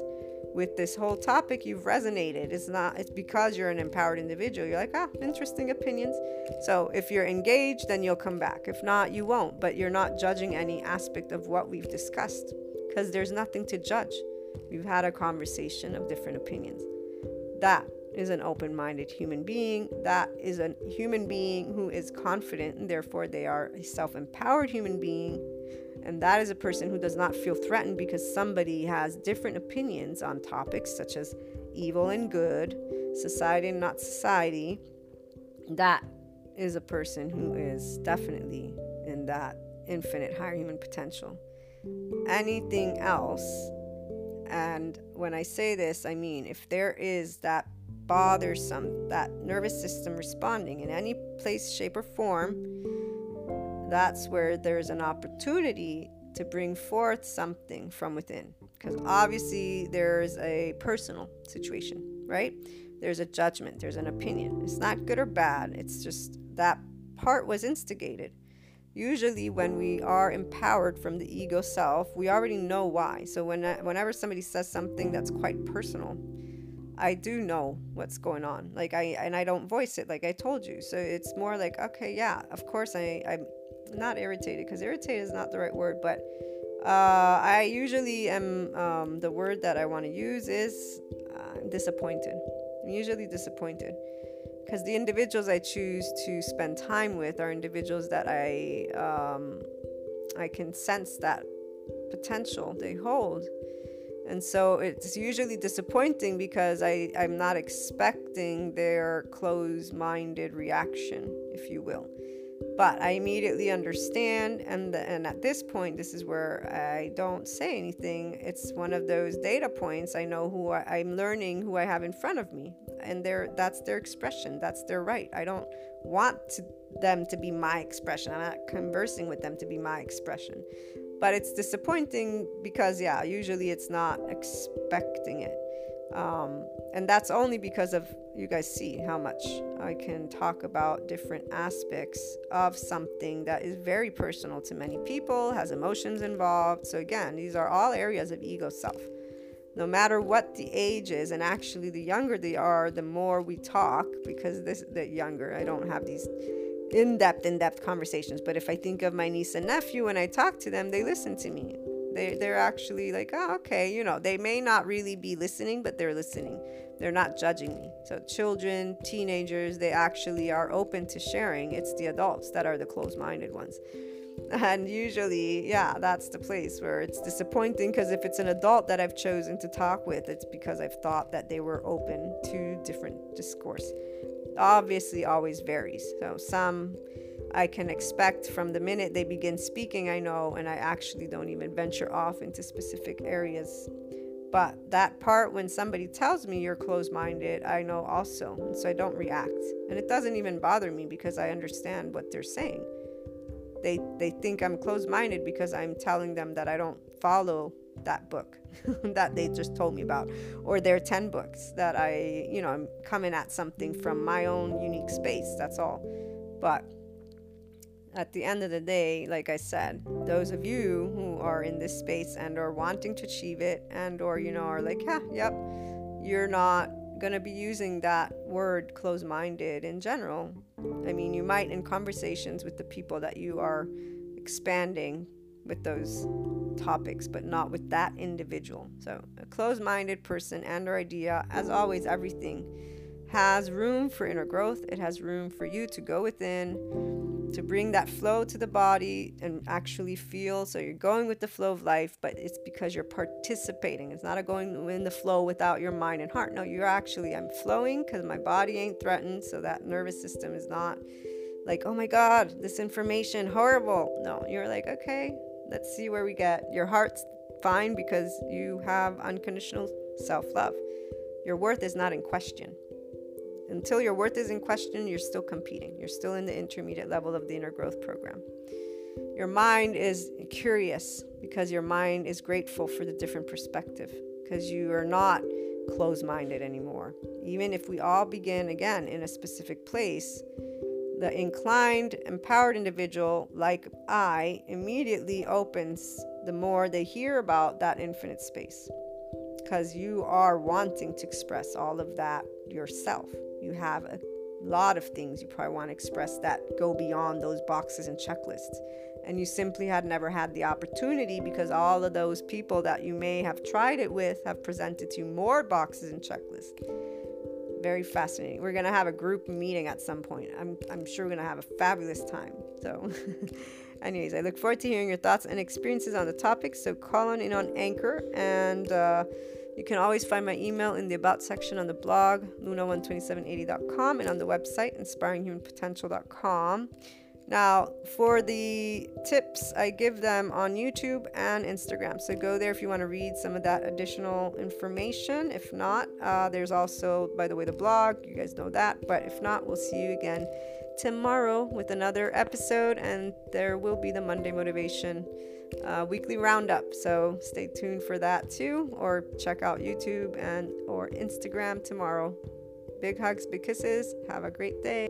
With this whole topic, you've resonated. It's not it's because you're an empowered individual. You're like, ah, interesting opinions. So if you're engaged, then you'll come back. If not, you won't. But you're not judging any aspect of what we've discussed because there's nothing to judge. We've had a conversation of different opinions. That is an open minded human being. That is a human being who is confident, and therefore they are a self empowered human being. And that is a person who does not feel threatened because somebody has different opinions on topics such as evil and good, society and not society. That is a person who is definitely in that infinite higher human potential anything else And when I say this, I mean if there is that bothersome, that nervous system responding in any place, shape, or form, that's where there's an opportunity to bring forth something from within. Because obviously, there's a personal situation, right? There's a judgment, there's an opinion. It's not good or bad, it's just that part was instigated. Usually, when we are empowered from the ego self, we already know why. So, when, whenever somebody says something that's quite personal, I do know what's going on. Like I and I don't voice it like I told you. So it's more like, okay, yeah, of course I I'm not irritated because irritated is not the right word, but uh, I usually am um, the word that I want to use is uh, disappointed. I'm usually disappointed because the individuals I choose to spend time with are individuals that I um, I can sense that potential they hold and so it's usually disappointing because I, I'm not expecting their closed minded reaction, if you will. But I immediately understand, and, the, and at this point, this is where I don't say anything. It's one of those data points. I know who I, I'm learning who I have in front of me, and that's their expression. That's their right. I don't want to, them to be my expression. I'm not conversing with them to be my expression but it's disappointing because yeah usually it's not expecting it. Um, and that's only because of you guys see how much i can talk about different aspects of something that is very personal to many people has emotions involved. So again these are all areas of ego self. No matter what the age is and actually the younger they are the more we talk because this the younger i don't have these in depth, in depth conversations. But if I think of my niece and nephew and I talk to them, they listen to me. They, they're actually like, oh, okay, you know, they may not really be listening, but they're listening. They're not judging me. So, children, teenagers, they actually are open to sharing. It's the adults that are the closed minded ones. And usually, yeah, that's the place where it's disappointing because if it's an adult that I've chosen to talk with, it's because I've thought that they were open to different discourse obviously always varies. So some I can expect from the minute they begin speaking, I know, and I actually don't even venture off into specific areas. But that part when somebody tells me you're closed minded, I know also. And so I don't react. And it doesn't even bother me because I understand what they're saying. They, they think I'm closed minded because I'm telling them that I don't follow that book that they just told me about or their 10 books that I, you know, I'm coming at something from my own unique space. That's all. But at the end of the day, like I said, those of you who are in this space and are wanting to achieve it and or you know are like, yeah, yep, you're not going to be using that word closed-minded in general. I mean, you might in conversations with the people that you are expanding with those topics, but not with that individual. So, a closed minded person and or idea, as always, everything has room for inner growth. It has room for you to go within, to bring that flow to the body and actually feel. So, you're going with the flow of life, but it's because you're participating. It's not a going in the flow without your mind and heart. No, you're actually, I'm flowing because my body ain't threatened. So, that nervous system is not like, oh my God, this information, horrible. No, you're like, okay, Let's see where we get. Your heart's fine because you have unconditional self love. Your worth is not in question. Until your worth is in question, you're still competing. You're still in the intermediate level of the inner growth program. Your mind is curious because your mind is grateful for the different perspective because you are not closed minded anymore. Even if we all begin again in a specific place, the inclined, empowered individual, like I, immediately opens the more they hear about that infinite space. Because you are wanting to express all of that yourself. You have a lot of things you probably want to express that go beyond those boxes and checklists. And you simply had never had the opportunity because all of those people that you may have tried it with have presented to you more boxes and checklists very fascinating. We're gonna have a group meeting at some point. I'm I'm sure we're gonna have a fabulous time. So, anyways, I look forward to hearing your thoughts and experiences on the topic. So call on in on Anchor, and uh, you can always find my email in the About section on the blog luna12780.com and on the website inspiringhumanpotential.com. Now, for the tips, I give them on YouTube and Instagram. So go there if you want to read some of that additional information. If not, uh, there's also, by the way, the blog. You guys know that. But if not, we'll see you again tomorrow with another episode, and there will be the Monday Motivation uh, weekly roundup. So stay tuned for that too, or check out YouTube and or Instagram tomorrow. Big hugs, big kisses. Have a great day.